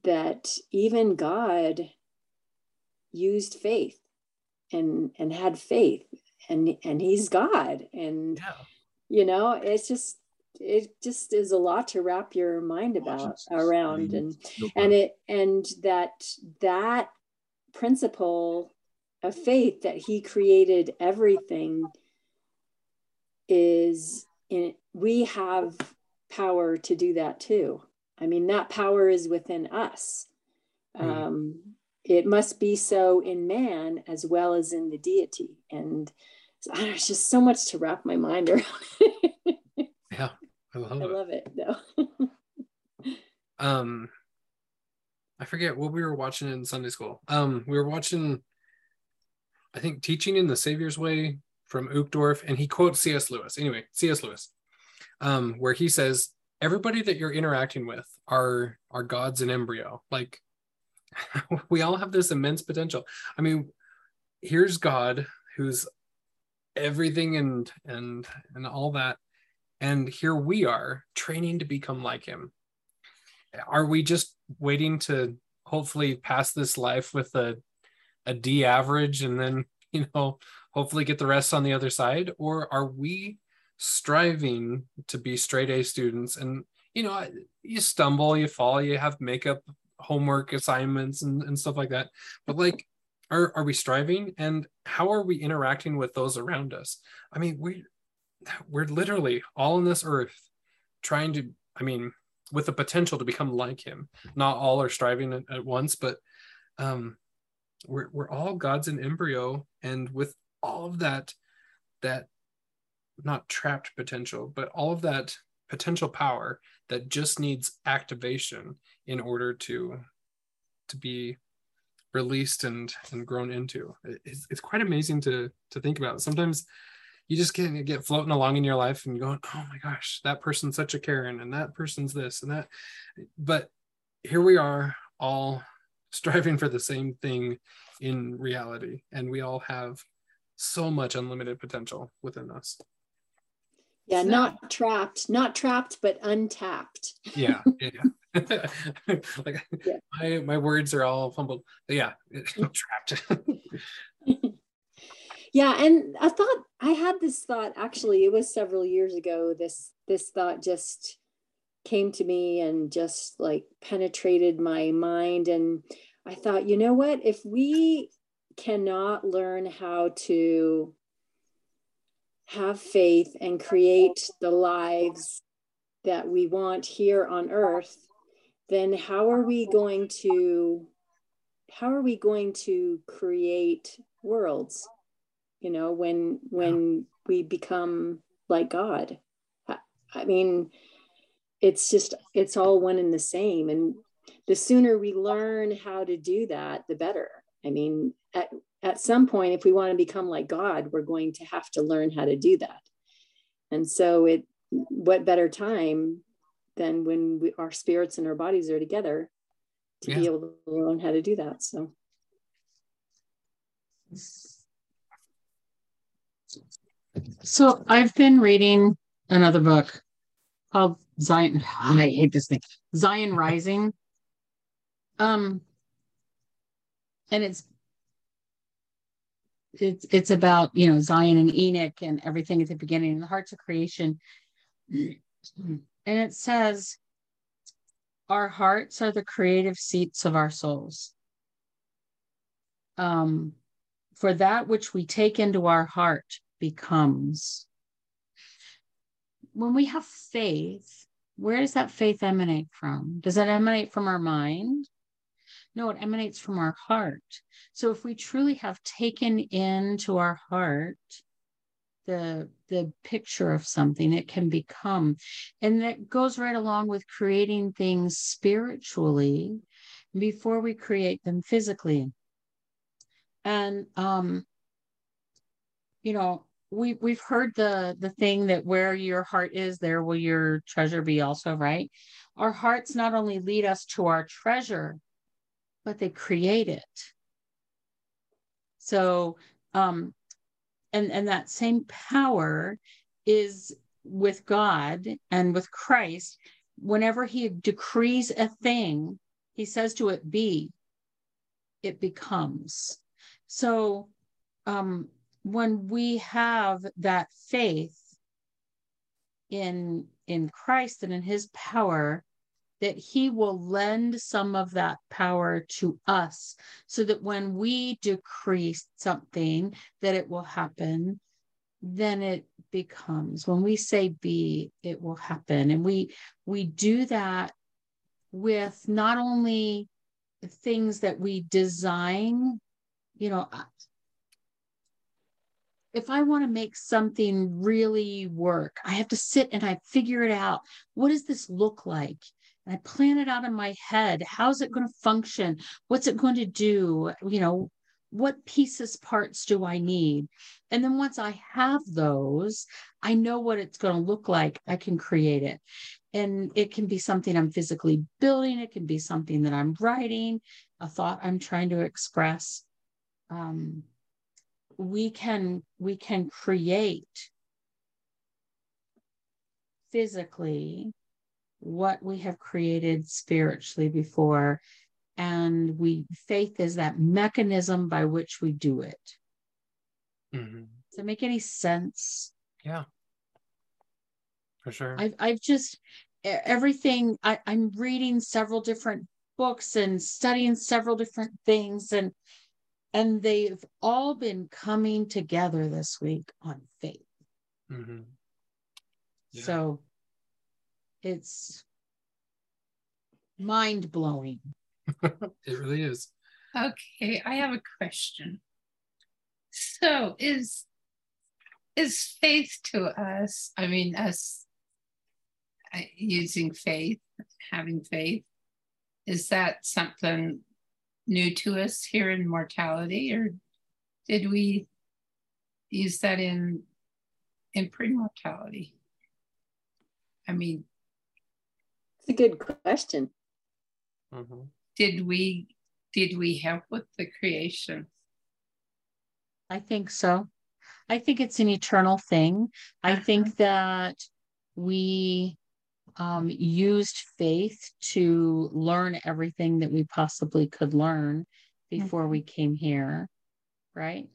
that even god used faith and and had faith and and he's god. And yeah. you know it's just it just is a lot to wrap your mind about around and and it and that that principle of faith that he created everything is in we have power to do that too. I mean that power is within us. Mm. um, it must be so in man as well as in the deity. And so, I know, it's just so much to wrap my mind around. Yeah i love i it. love it though. Um i forget what we were watching in sunday school. Um we were watching i think teaching in the savior's way from Uchtdorf, and he quotes cs lewis. Anyway cs lewis um where he says everybody that you're interacting with are are gods in embryo. Like we all have this immense potential. I mean here's god who's everything and and and all that. And here we are training to become like him. Are we just waiting to hopefully pass this life with a a D average and then you know hopefully get the rest on the other side? Or are we striving to be straight A students. And you know you stumble you fall you have makeup homework assignments and, and stuff like that. But like are, are we striving? And how are we interacting with those around us? I mean we we're literally all on this earth trying to i mean with the potential to become like him. Not all are striving at, at once but um we're, we're all gods in embryo. And with all of that that not trapped potential but all of that potential power that just needs activation in order to to be released and and grown into. It's, it's quite amazing to to think about. Sometimes you just get get floating along in your life and going oh my gosh that person's such a karen and that person's this and that. But here we are all striving for the same thing in reality and we all have so much unlimited potential within us yeah So- not trapped not trapped but untapped. Yeah yeah like Yeah. my my words are all fumbled. But yeah trapped. Yeah and i thought i had this thought actually it was several years ago this this thought just came to me and just like penetrated my mind and i thought you know what if we cannot learn how to have faith and create the lives that we want here on earth then how are we going to how are we going to create worlds you know when when we become like god I- i mean it's just it's all one and the same and the sooner we learn how to do that, the better. I mean, at, at some point, if we want to become like God, we're going to have to learn how to do that. And so, it what better time than when we, our spirits and our bodies are together to Yeah. be able to learn how to do that. So, So I've been reading another book called Zion. I hate this thing. Zion Rising. Um, and it's it's it's about you know Zion and Enoch and everything at the beginning, the hearts of creation. And it says, our hearts are the creative seats of our souls. Um, for that which we take into our heart becomes. When we have faith, where does that faith emanate from? Does it emanate from our mind? No, it emanates from our heart. So if we truly have taken into our heart the the picture of something, it can become. And that goes right along with creating things spiritually before we create them physically. And um, you know, we we've heard the the thing that where your heart is, there will your treasure be also, right? Our hearts not only lead us to our treasure, but they create it. So um and and that same power is with God and with Christ whenever he decrees a thing he says to it be it becomes so um when we have that faith in in Christ and in his power that he will lend some of that power to us so that when we decrease something that it will happen then it becomes when we say be it will happen and we we do that with not only things that we design you know if I want to make something really work, I have to sit and I figure it out. What does this look like? And I plan it out in my head. How's it going to function? What's it going to do? You know, what pieces, parts do I need? And then once I have those, I know what it's going to look like. I can create it. And it can be something I'm physically building, it can be something that I'm writing, a thought I'm trying to express. Um, we can we can create physically what we have created spiritually before and we faith is that mechanism by which we do it Mhm. does it make any sense Yeah. For sure. i've, I've just everything I, i'm reading several different books and studying several different things and and they've all been coming together this week on faith Mhm. Yeah. So it's mind blowing. It really is. Okay, I have a question. So is is faith to us, I mean us uh, using faith, having faith, is that something new to us here in mortality or did we use that in in pre-mortality? I mean, it's a good question. Mhm. did we did we help with the creation? I think so. I think it's an eternal thing. I Uh-huh. think that we um, used faith to learn everything that we possibly could learn before we came here, right?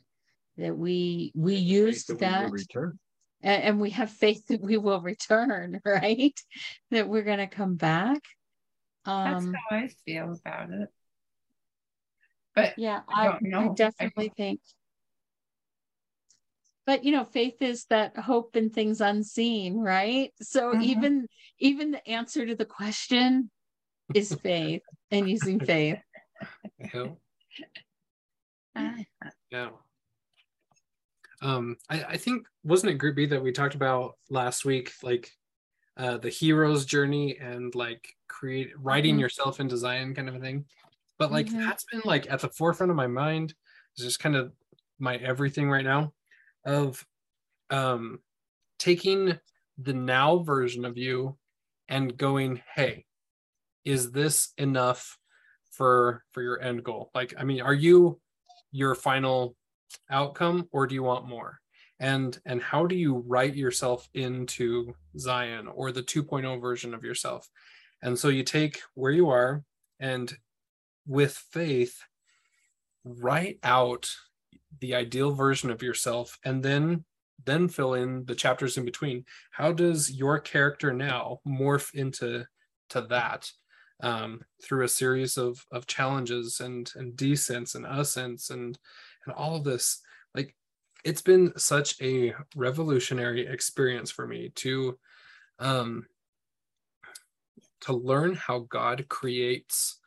That we we used Faith that we that Return. And, and we have faith that we will return, right? That we're going to come back. That's Um, how I feel about it. But yeah, I I, don't I know. I definitely think. But you know, faith is that hope in things unseen, right? So Mhm. even even the answer to the question is faith and using faith. Yeah. I- Yeah. Um, I, I think wasn't it Group B that we talked about last week? Like uh, the hero's journey and like create writing Mhm. yourself into design kind of a thing. But like Mhm. that's been like at the forefront of my mind. It's just kind of my everything right now of um taking the now version of you and going, hey, is this enough for for your end goal? Like, I mean, are you your final outcome or do you want more? And and how do you write yourself into Zion or the 2.0 version of yourself? And so you take where you are and with faith write out the ideal version of yourself and then then fill in the chapters in between how does your character now morph into to that um, through a series of of challenges and and descents and ascents and and all of this like it's been such a revolutionary experience for me to um to learn how god creates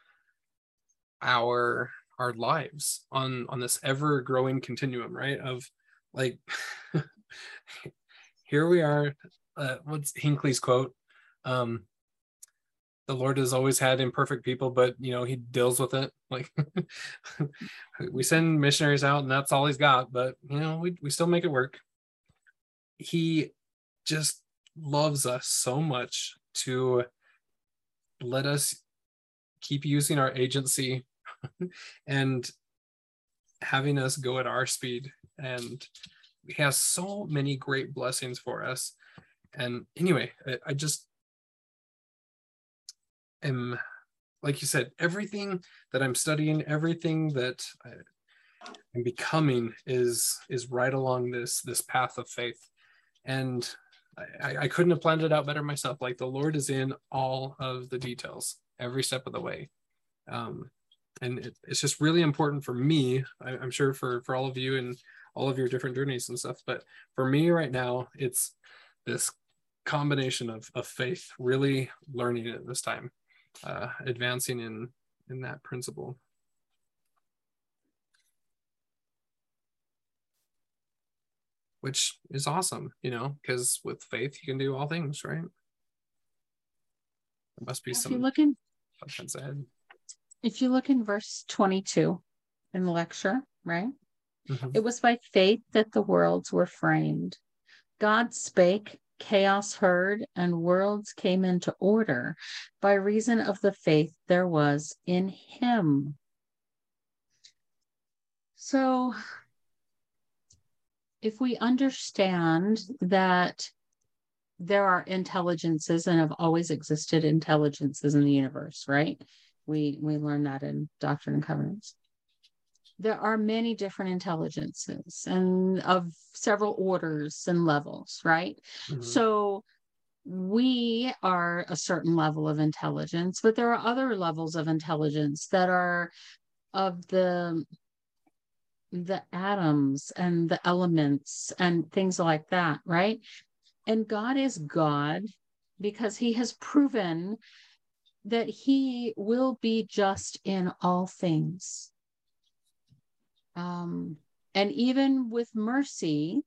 our our lives on on this ever growing continuum right? Of like here we are uh, what's hinckley's quote? Um the lord has always had imperfect people but you know he deals with it. Like we send missionaries out and that's all he's got but you know we, we still make it work. He just loves us so much to let us keep using our agency and having us go at our speed. And he has so many great blessings for us. And anyway I, I just am like you said everything that i'm studying everything that I, i'm becoming is is right along this this path of faith. And I, I couldn't have planned it out better myself. Like the lord is in all of the details every step of the way. Um, and it, it's just really important for me I, i'm sure for for all of you and all of your different journeys and stuff but for me right now it's this combination of, of faith really learning it this time uh, advancing in in that principle which is awesome you know because with faith you can do all things right there must be some. If you look in if you look in verse 22 in the lecture, right? Mhm. It was by faith that the worlds were framed. God spake, chaos heard, and worlds came into order by reason of the faith there was in him. So, if we understand that there are intelligences and have always existed intelligences in the universe, right? We we learn that in Doctrine and Covenants there are many different intelligences and of several orders and levels, right? Mhm. So we are a certain level of intelligence, but there are other levels of intelligence that are of the the atoms and the elements and things like that, right? And God is God because he has proven that he will be just in all things um, and even with mercy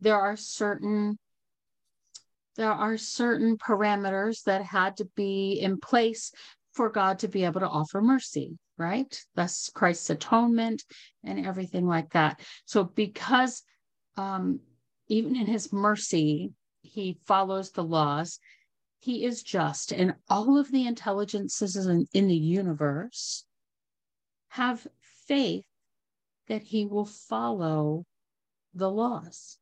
there are certain there are certain parameters that had to be in place for god to be able to offer mercy right? That's christ's atonement and everything like that. So because um, even in his mercy he follows the laws he is just and all of the intelligences in, in the universe have faith that he will follow the laws,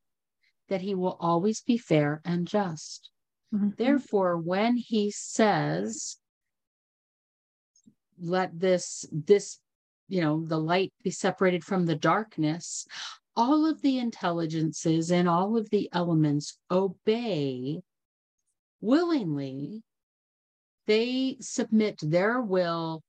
that he will always be fair and just. Mhm. Therefore, when he says, let this, this, you know, the light be separated from the darkness, all of the intelligences and all of the elements obey willingly. They submit their will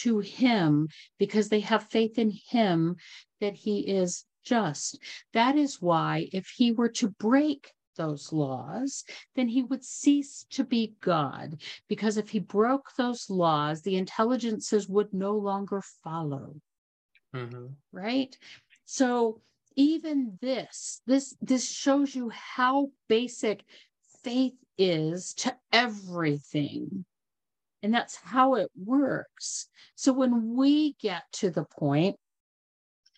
to him because they have faith in him that he is just. That is why, if he were to break those laws, then he would cease to be God. Because if he broke those laws, the intelligences would no longer follow Mhm. right so even this this this shows you how basic faith is to everything. And that's how it works. So when we get to the point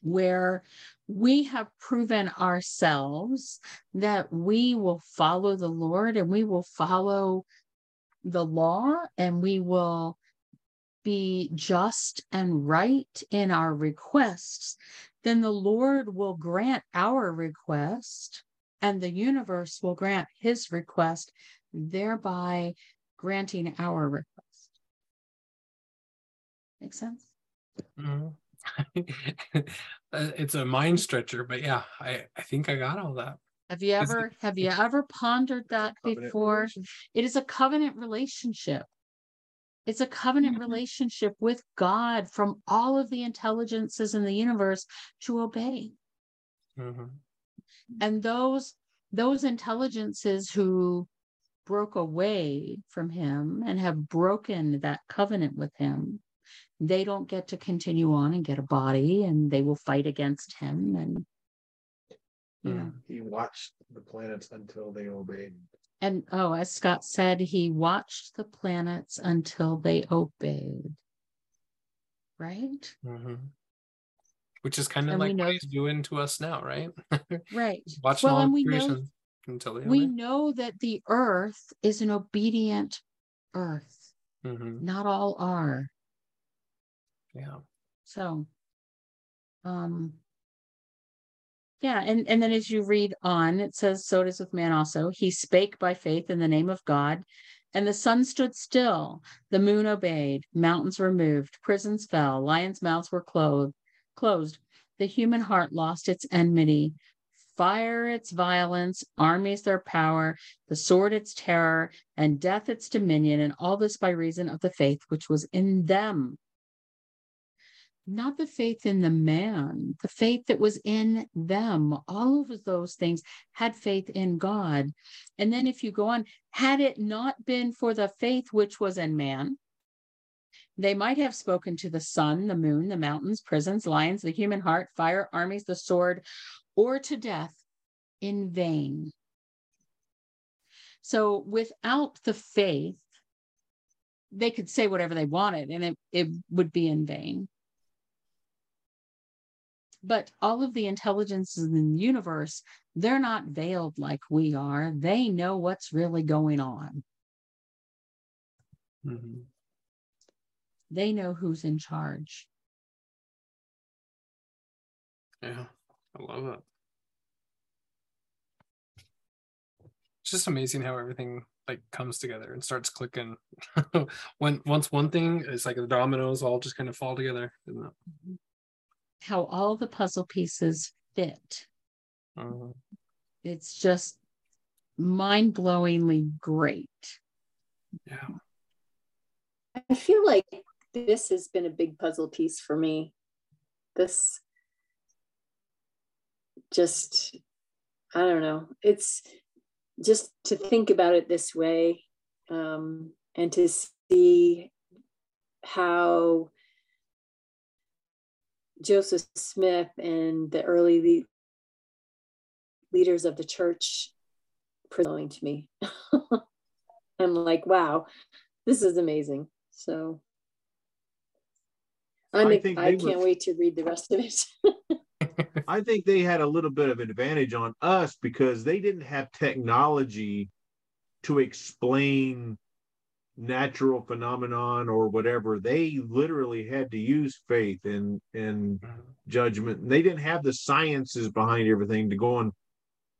where we have proven ourselves that we will follow the Lord and we will follow the law and we will be just and right in our requests, then the Lord will grant our request and the universe will grant his request, thereby granting our request. Make sense? Mhm. Uh, it's a mind stretcher, but yeah, I, I think I got all that. Have you ever have you ever pondered that Covenant before? It is a covenant relationship. It's a covenant relationship with God from all of the intelligences in the universe to obey. Mhm. And those those intelligences who broke away from him and have broken that covenant with him, they don't get to continue on and get a body and they will fight against him and you know He watched the planets until they obeyed. And oh, as Scott said, he watched the planets until they obeyed. Right? Mhm. Which is kind of And like know- what he's doing to us now, right? Right. Watching Well, all and of we know until they we obey. know that the earth is an obedient earth. Mhm. Not all are. Yeah. So um yeah, and, and then as you read on, it says, So it is with man also. He spake by faith in the name of God, and the sun stood still, the moon obeyed, mountains were moved, prisons fell, lions' mouths were closed, closed. The human heart lost its enmity, fire its violence, armies their power, the sword its terror, and death its dominion, and all this by reason of the faith which was in them not the faith in the man, the faith that was in them. All of those things had faith in God. And then if you go on, had it not been for the faith which was in man, they might have spoken to the sun, the moon, the mountains, prisons, lions, the human heart, fire, armies, the sword, or to death in vain. So without the faith, they could say whatever they wanted and it, it would be in vain but all of the intelligences in the universe they're not veiled like we are they know what's really going on Mhm. they know who's in charge Yeah. I love it. It's just amazing how everything like comes together and starts clicking. when once one thing is like the dominoes all just kind of fall together. Isn't it? How all the puzzle pieces fit Mhm. it's just mind-blowingly great Yeah. I feel like this has been a big puzzle piece for me. This just, I don't know. It's just to think about it this way um, and to see how Joseph Smith and the early le- leaders of the church presenting to me. I'm like, wow, this is amazing. So I'm, I think I can't were- wait to read the rest of it. I think they had a little bit of an advantage on us because they didn't have technology to explain natural phenomenon or whatever. They literally had to use faith and and judgment. And they didn't have the sciences behind everything to go on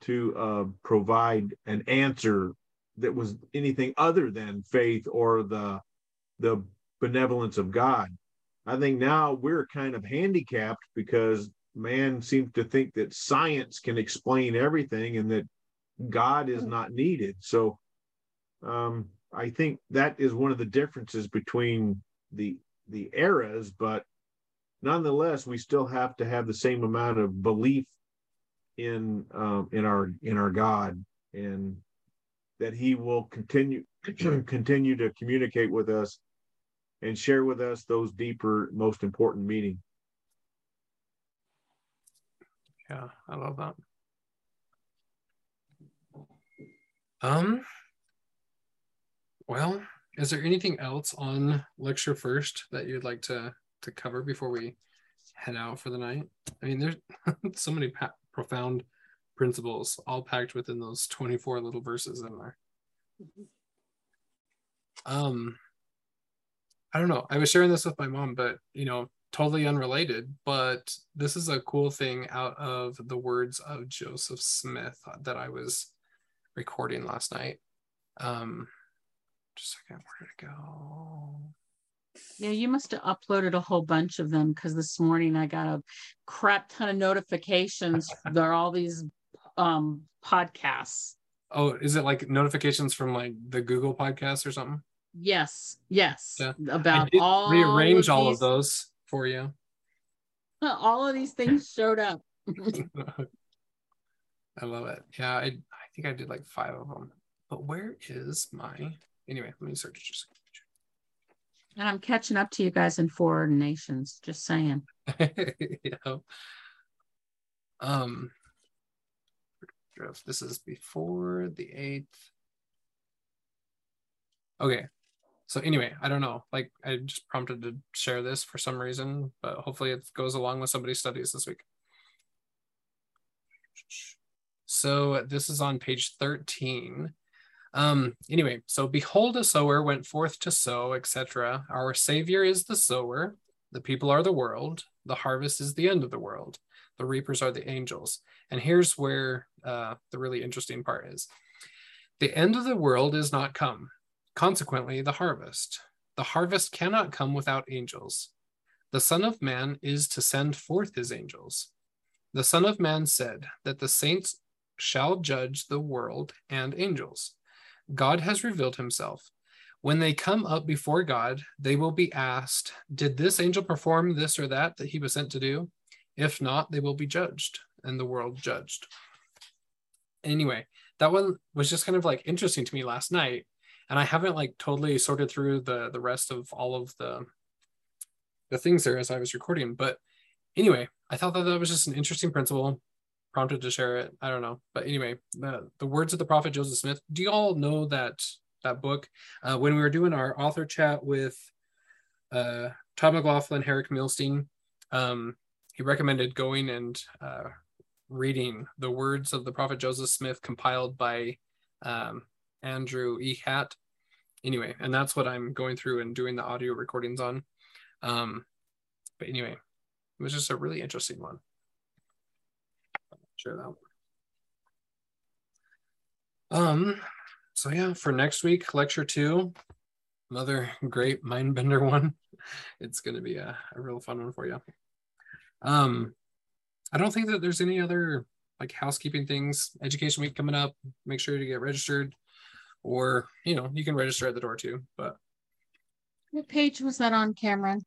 to uh, provide an answer that was anything other than faith or the the benevolence of God. I think now we're kind of handicapped because man seems to think that science can explain everything and that God is not needed. So um, I think that is one of the differences between the the eras, but nonetheless, we still have to have the same amount of belief in um, in our in our God and that He will continue continue to communicate with us and share with us those deeper, most important meaning. Yeah, I love that. Um, well, is there anything else on lecture first that you'd like to to cover before we head out for the night? I mean, there's so many pa- profound principles all packed within those 24 little verses in there. Um, I don't know. I was sharing this with my mom, but you know, totally unrelated. But this is a cool thing out of the words of Joseph Smith that I was recording last night. Um, just a second, where did it go? Yeah, you must have uploaded a whole bunch of them because this morning I got a crap ton of notifications. there are all these um podcasts. Oh, is it like notifications from like the Google podcast or something? Yes, yes. Yeah. About all rearrange of all these, of those for you. All of these things showed up. I love it. Yeah, I I think I did like five of them. But where is my anyway? Let me search just. And I'm catching up to you guys in four nations, just saying. yeah. Um. This is before the eighth. Okay. So anyway, I don't know. Like I just prompted to share this for some reason, but hopefully it goes along with somebody's studies this week. So this is on page 13. Um, anyway, so behold, a sower went forth to sow, etc. Our Savior is the sower, the people are the world, the harvest is the end of the world, the reapers are the angels. And here's where uh, the really interesting part is the end of the world is not come, consequently, the harvest. The harvest cannot come without angels. The Son of Man is to send forth his angels. The Son of Man said that the saints shall judge the world and angels. God has revealed himself. When they come up before God, they will be asked, Did this angel perform this or that that he was sent to do? If not, they will be judged and the world judged. Anyway, that one was just kind of like interesting to me last night. And I haven't like totally sorted through the the rest of all of the the things there as I was recording. But anyway, I thought that that was just an interesting principle prompted to share it. I don't know, but anyway, the the words of the prophet Joseph Smith. Do you all know that that book? Uh, when we were doing our author chat with uh, Todd McLaughlin, Herrick Milstein, um, he recommended going and uh, reading the words of the prophet Joseph Smith compiled by um, Andrew E. Hatt. Anyway, and that's what I'm going through and doing the audio recordings on. Um, but anyway, it was just a really interesting one that one. Um, so yeah, for next week, lecture two, another great mind bender one. It's gonna be a, a real fun one for you. Um, I don't think that there's any other like housekeeping things. Education week coming up. Make sure to get registered, or you know, you can register at the door too. But What page was that on, Cameron?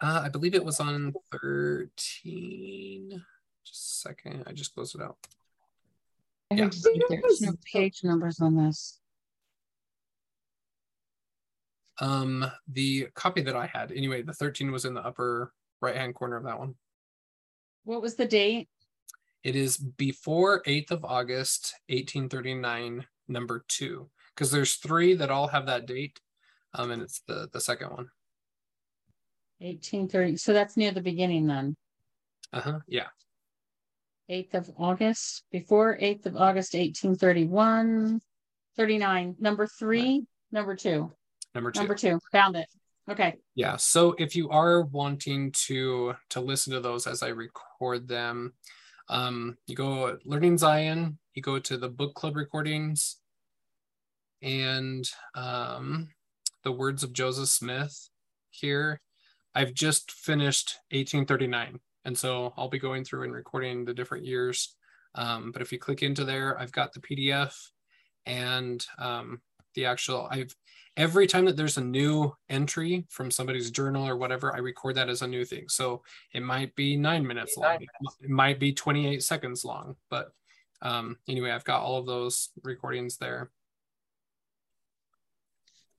uh, I believe it was on 13. Just a second. I just closed it out. I Yeah. heard you There's no page numbers on this. Um, the copy that I had, anyway, the 13 was in the upper right hand corner of that one. What was the date? It is before 8th of August, 1839, number two, because there's three that all have that date. Um, and it's the the second one. 1830. So that's near the beginning then. Uh-huh. Yeah. 8th of August, before 8th of August, 1831, 39. Number three, number two, Number two. number two. Found it. Okay. yeah so if you are wanting to to listen to those as i record them um you go learning zion you go to the book club recordings and um the words of joseph smith here i've just finished 1839 and so i'll be going through and recording the different years um, but if you click into there i've got the pdf and um, the actual i've every time that there's a new entry from somebody's journal or whatever, I record that as a new thing. So it might be nine minutes long, it might be 28 seconds long, but um, anyway, I've got all of those recordings there.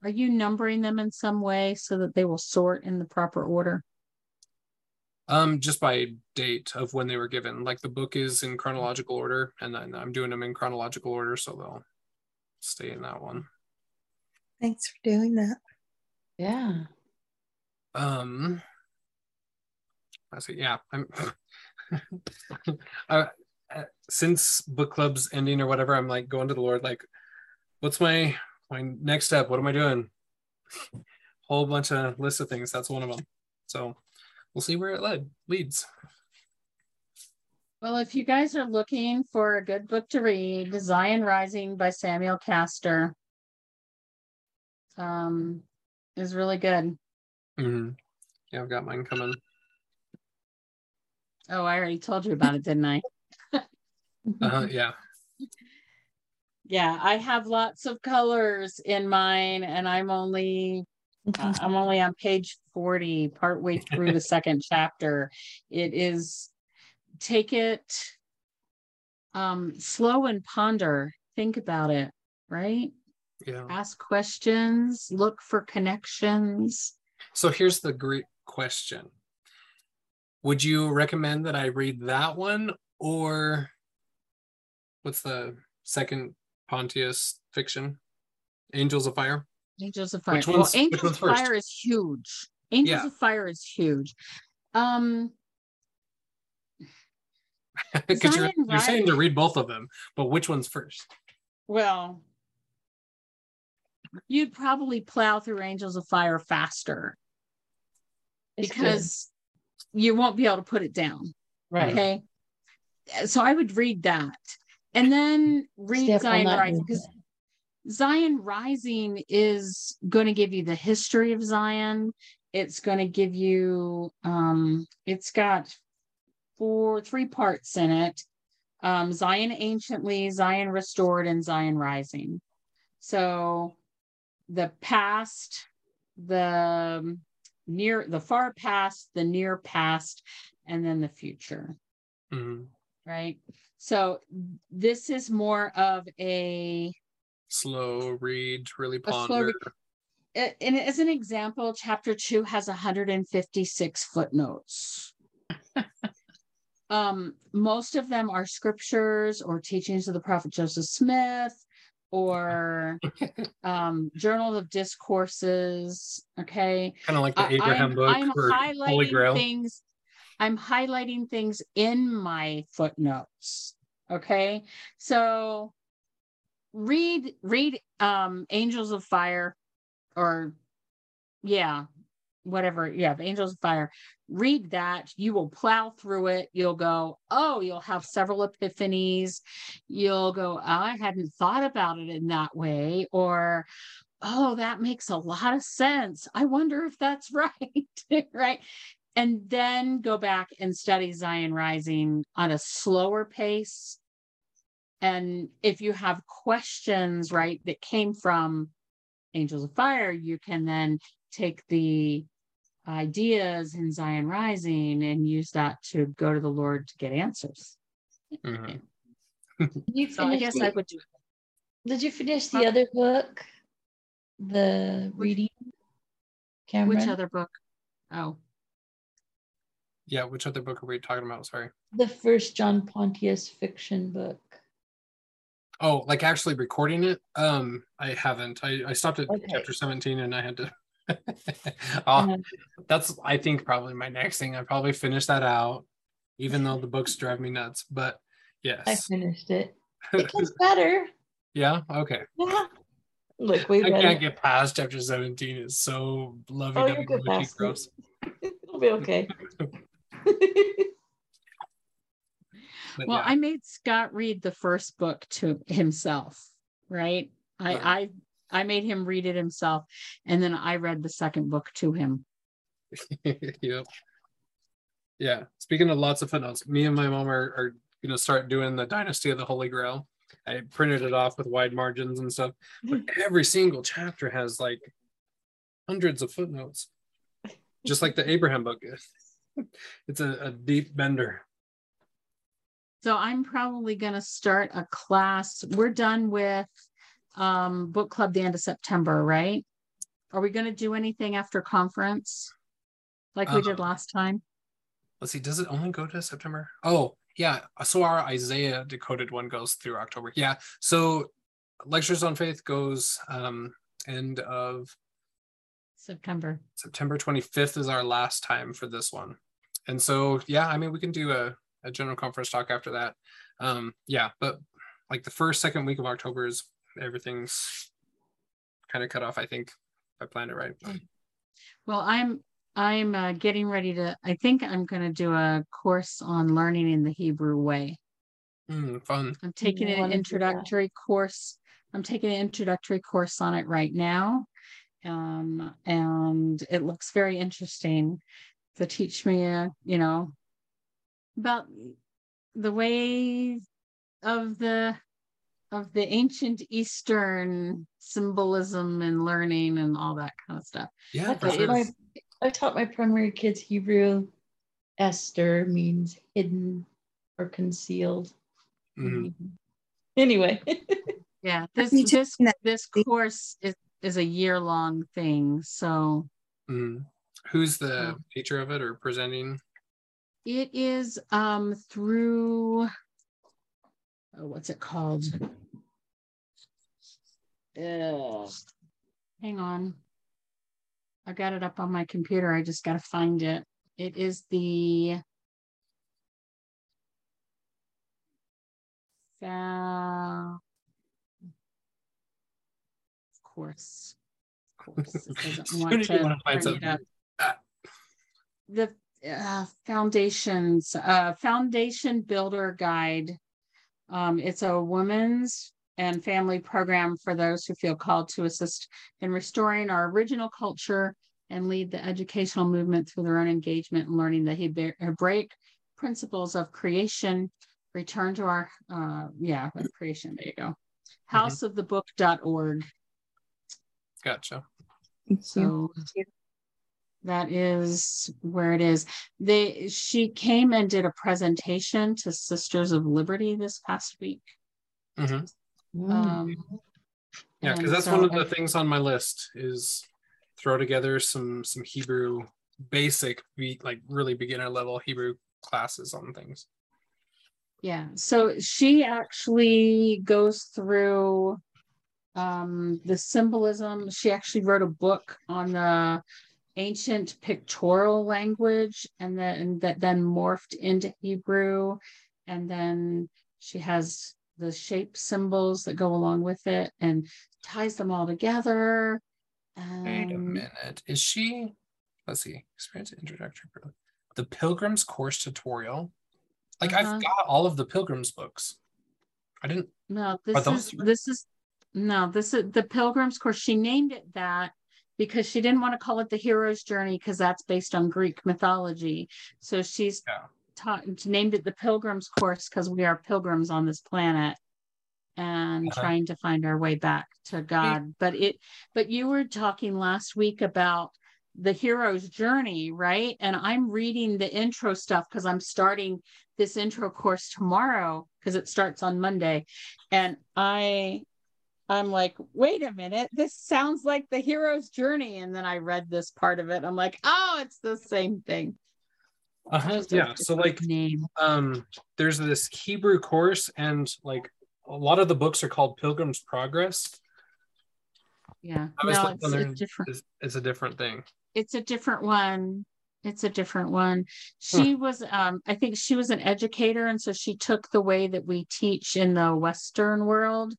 Are you numbering them in some way so that they will sort in the proper order? Um, just by date of when they were given. Like the book is in chronological order, and then I'm doing them in chronological order, so they'll stay in that one. Thanks for doing that. Yeah. Um, I see. Yeah, I'm. uh, uh, since book club's ending or whatever, I'm like going to the Lord. Like, what's my my next step? What am I doing? Whole bunch of list of things. That's one of them. So we'll see where it led leads. Well, if you guys are looking for a good book to read, Zion Rising by Samuel Castor um, is really good. Mm-hmm. Yeah, I've got mine coming. Oh, I already told you about it, didn't I? Uh-huh, yeah. Yeah, I have lots of colors in mine, and I'm only uh, I'm only on page 40, partway through the second chapter. It is take it um slow and ponder, think about it, right? Yeah. Ask questions, look for connections. So here's the great question. Would you recommend that I read that one or what's the second Pontius fiction? Angels of Fire? Angels of Fire. Which well, one's- which Angels one's of first? Fire is huge. Angels Yeah. of Fire is huge. Um, Because you're, you're saying to read both of them, but which one's first? well, you'd probably plow through Angels of Fire faster It's good. because you won't be able to put it down. right. Okay. So I would read that and then read Steph will Zion Rising because Zion Rising is going to give you the history of Zion. It's going to give you, um, it's got four, three parts in it um, Zion Anciently, Zion Restored, and Zion Rising. So the past, the near, the far past, the near past, and then the future Mhm. right? So this is more of a, Slow read, really ponder. read. and as an example, chapter two has 156 footnotes. um, most of them are scriptures or teachings of the prophet Joseph Smith or um, journal of discourses. Okay. Kind of like the Abraham I'm- book I'm or Holy Grail. Things, I'm highlighting things in my footnotes. Okay, so read read um Angels of Fire or yeah, whatever. Yeah, Angels of Fire. Read that. You will plow through it. You'll go, oh, you'll have several epiphanies. You'll go, oh, I hadn't thought about it in that way. Or, oh, that makes a lot of sense. I wonder if that's right. right. And then go back and study Zion Rising on a slower pace. And if you have questions, right, that came from Angels of Fire, you can then take the ideas in Zion Rising and use that to go to the Lord to get answers. Mhm. You So I finished guess I would do Did you finish Huh? the other book? The reading? Cameron? which other book? Oh, Yeah, which other book are we talking about? Sorry. The first John Pontius fiction book. Oh, like actually recording it? Um, I haven't. I, I stopped at Okay. chapter 17 and I had to oh, that's I think probably my next thing. I probably finish that out, even though the books drive me nuts. But yes. I finished it. It gets better. yeah, okay. Yeah. Look, we I can't it. get past chapter 17. It's so lovey Oh, you'll get mushy past it. gross. It'll be okay. Well, yeah. I made Scott read the first book to himself, right? I. I I made him read it himself, and then I read the second book to him. yep. Yeah. Speaking of lots of footnotes, me and my mom are, are gonna start doing the Dynasty of the Holy Grail. I printed it off with wide margins and stuff, but every single chapter has like hundreds of footnotes, just like the Abraham book is. It's a, a deep bender. So I'm probably going to start a class. We're done with um book club the end of September, right? Are we going to do anything after conference like we did Um, last time? Let's see, does it only go to September? Oh, yeah. So our Isaiah decoded one goes through October. Yeah. So lectures on faith goes um end of September. September 25th is our last time for this one. And so, yeah, I mean, we can do a, a general conference talk after that. Um, yeah, but like the first, second week of October is everything's kind of cut off. I think I planned it right. Well, I'm I'm uh, getting ready to. I think I'm going to do a course on learning in the Hebrew way. Mm, fun. I'm taking I an wanna do that. introductory course. I'm taking an introductory course on it right now. Um, and it looks very interesting to teach me, uh, you know, about the way of the of the ancient Eastern symbolism and learning and all that kind of stuff. Yeah, I for taught sure. my I taught my primary kids Hebrew. Esther means hidden or concealed. Mhm. Anyway, Yeah, this me too. this this course is is a year long thing. So Mhm. Who's the teacher of it or presenting? It is um through oh, what's it called? Uh, hang on. I got it up on my computer. I just got to find it. It is the of course. Of course. It doesn't want to wanna find bring it something. up the uh, foundations uh, foundation builder guide. Um, it's a women's and family program for those who feel called to assist in restoring our original culture and lead the educational movement through their own engagement and learning the Hebra- hebraic principles of creation. Return to our uh yeah creation. There you go. Houseofthebook.org Gotcha. so that is where it is. They she came and did a presentation to Sisters of Liberty this past week. Mhm. Um, Yeah, because that's so one of the I- things on my list is throw together some some Hebrew basic, be like really beginner level Hebrew classes on things. Yeah, so she actually goes through um the symbolism. She actually wrote a book on the ancient pictorial language and then that then morphed into Hebrew. And then she has the shape symbols that go along with it and ties them all together. Wait a Um, minute. Is she? Let's see. Experience introductory. The Pilgrim's Course tutorial. Like Uh-huh. I've got all of the Pilgrim's books. I didn't. No, this is this is no, this is the Pilgrim's Course. She named it that because she didn't want to call it the hero's journey because that's based on Greek mythology. So she's Yeah. taught named it the Pilgrim's Course because we are pilgrims on this planet and Uh-huh. trying to find our way back to God. But it but you were talking last week about the hero's journey, right? And I'm reading the intro stuff because I'm starting this intro course tomorrow because it starts on Monday. And I I'm like, wait a minute, this sounds like the hero's journey. And then I read this part of it. I'm like, oh, it's the same thing. Uh-huh. Yeah. So like name. um there's this Hebrew course and like a lot of the books are called Pilgrim's Progress. Yeah. No, it's, different. It's, it's a different thing. it's a different one it's a different one. She was um i think she was an educator and so she took the way that we teach in the western world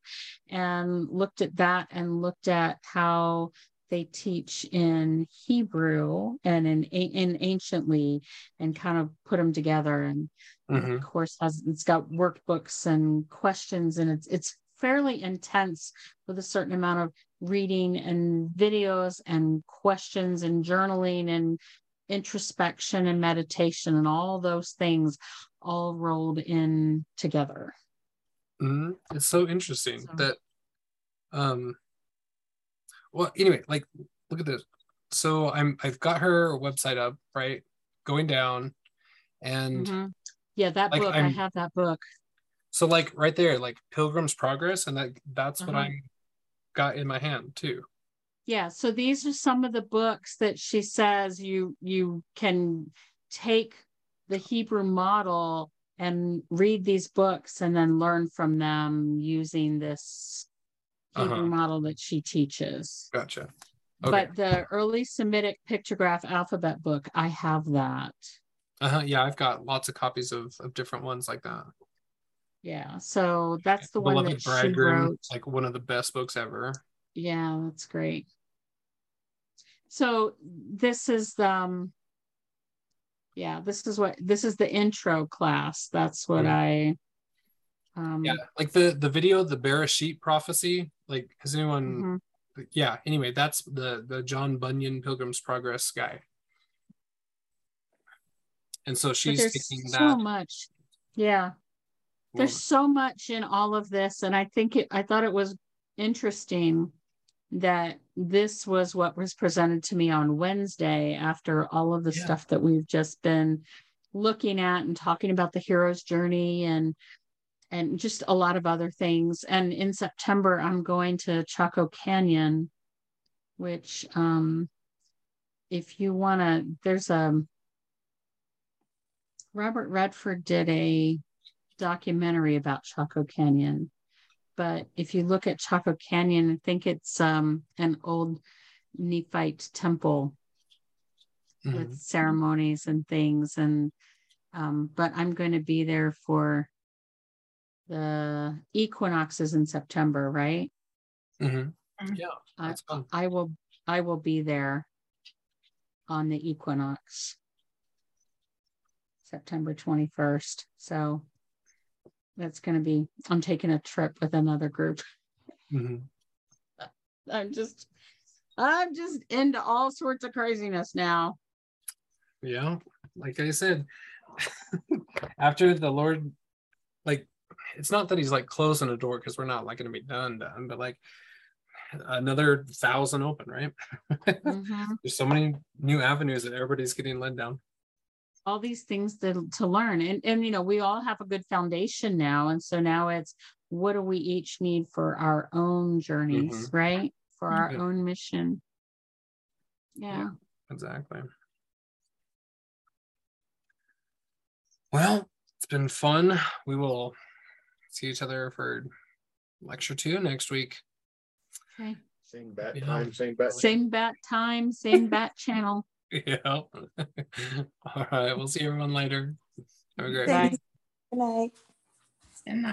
and looked at that and looked at how they teach in hebrew and in in anciently and kind of put them together. And Mhm. of course has it's got workbooks and questions and it's it's fairly intense with a certain amount of reading and videos and questions and journaling and introspection and meditation and all those things all rolled in together Mhm. It's so interesting So- that um well anyway, like look at this. So I'm I've got her website up, right? Going down and Mhm. yeah that Like, book i I'm- have that book so like right there, like Pilgrim's Progress, and that that's what Uh-huh. I got in my hand too. Yeah, so these are some of the books that she says you you can take the Hebrew model and read these books and then learn from them using this Hebrew Uh-huh. model that she teaches. Gotcha. Okay. But the early Semitic pictograph alphabet book, I have that. Uh-huh. Yeah, I've got lots of copies of, of different ones like that. Yeah, so that's the one that she wrote. like one of the best books ever. Yeah, that's great. So this is um yeah, this is what this is the intro class. That's what I um Yeah, like the the video, the Bereshit prophecy. Like, has anyone? mhm. Yeah. Anyway, that's the the John Bunyan Pilgrim's Progress guy. And so she's taking so that. So much. Yeah. There's so much in all of this and I think it I thought it was interesting that this was what was presented to me on Wednesday after all of the Yeah. stuff that we've just been looking at and talking about the hero's journey and and just a lot of other things and in September I'm going to Chaco Canyon which um if you want to there's a Robert Redford did a documentary about Chaco Canyon but if you look at Chaco Canyon, I think it's um, an old Nephite temple mhm. with ceremonies and things. And um, but I'm going to be there for the equinoxes in September, right? Mhm. Yeah, I, that's fun. I will I will be there on the equinox, September 21st. So that's going to be. I'm taking a trip with another group. Mhm. I'm just I'm just into all sorts of craziness now. Yeah, like I said, after the Lord, like, it's not that He's like closing a door because we're not like going to be done, done, but like another thousand open, right? Mhm. There's so many new avenues that everybody's getting led down. All these things to, to learn. And and you know, we all have a good foundation now. And so now it's what do we each need for our own journeys, mm-hmm. right? For our Yeah. own mission. Yeah. Yeah. Exactly. Well, it's been fun. We will see each other for lecture two next week. Okay. Same bat Yeah. time, same bat. Same bat time, same bat channel. Yeah. All right. We'll see everyone later. Have a great night. Good night. And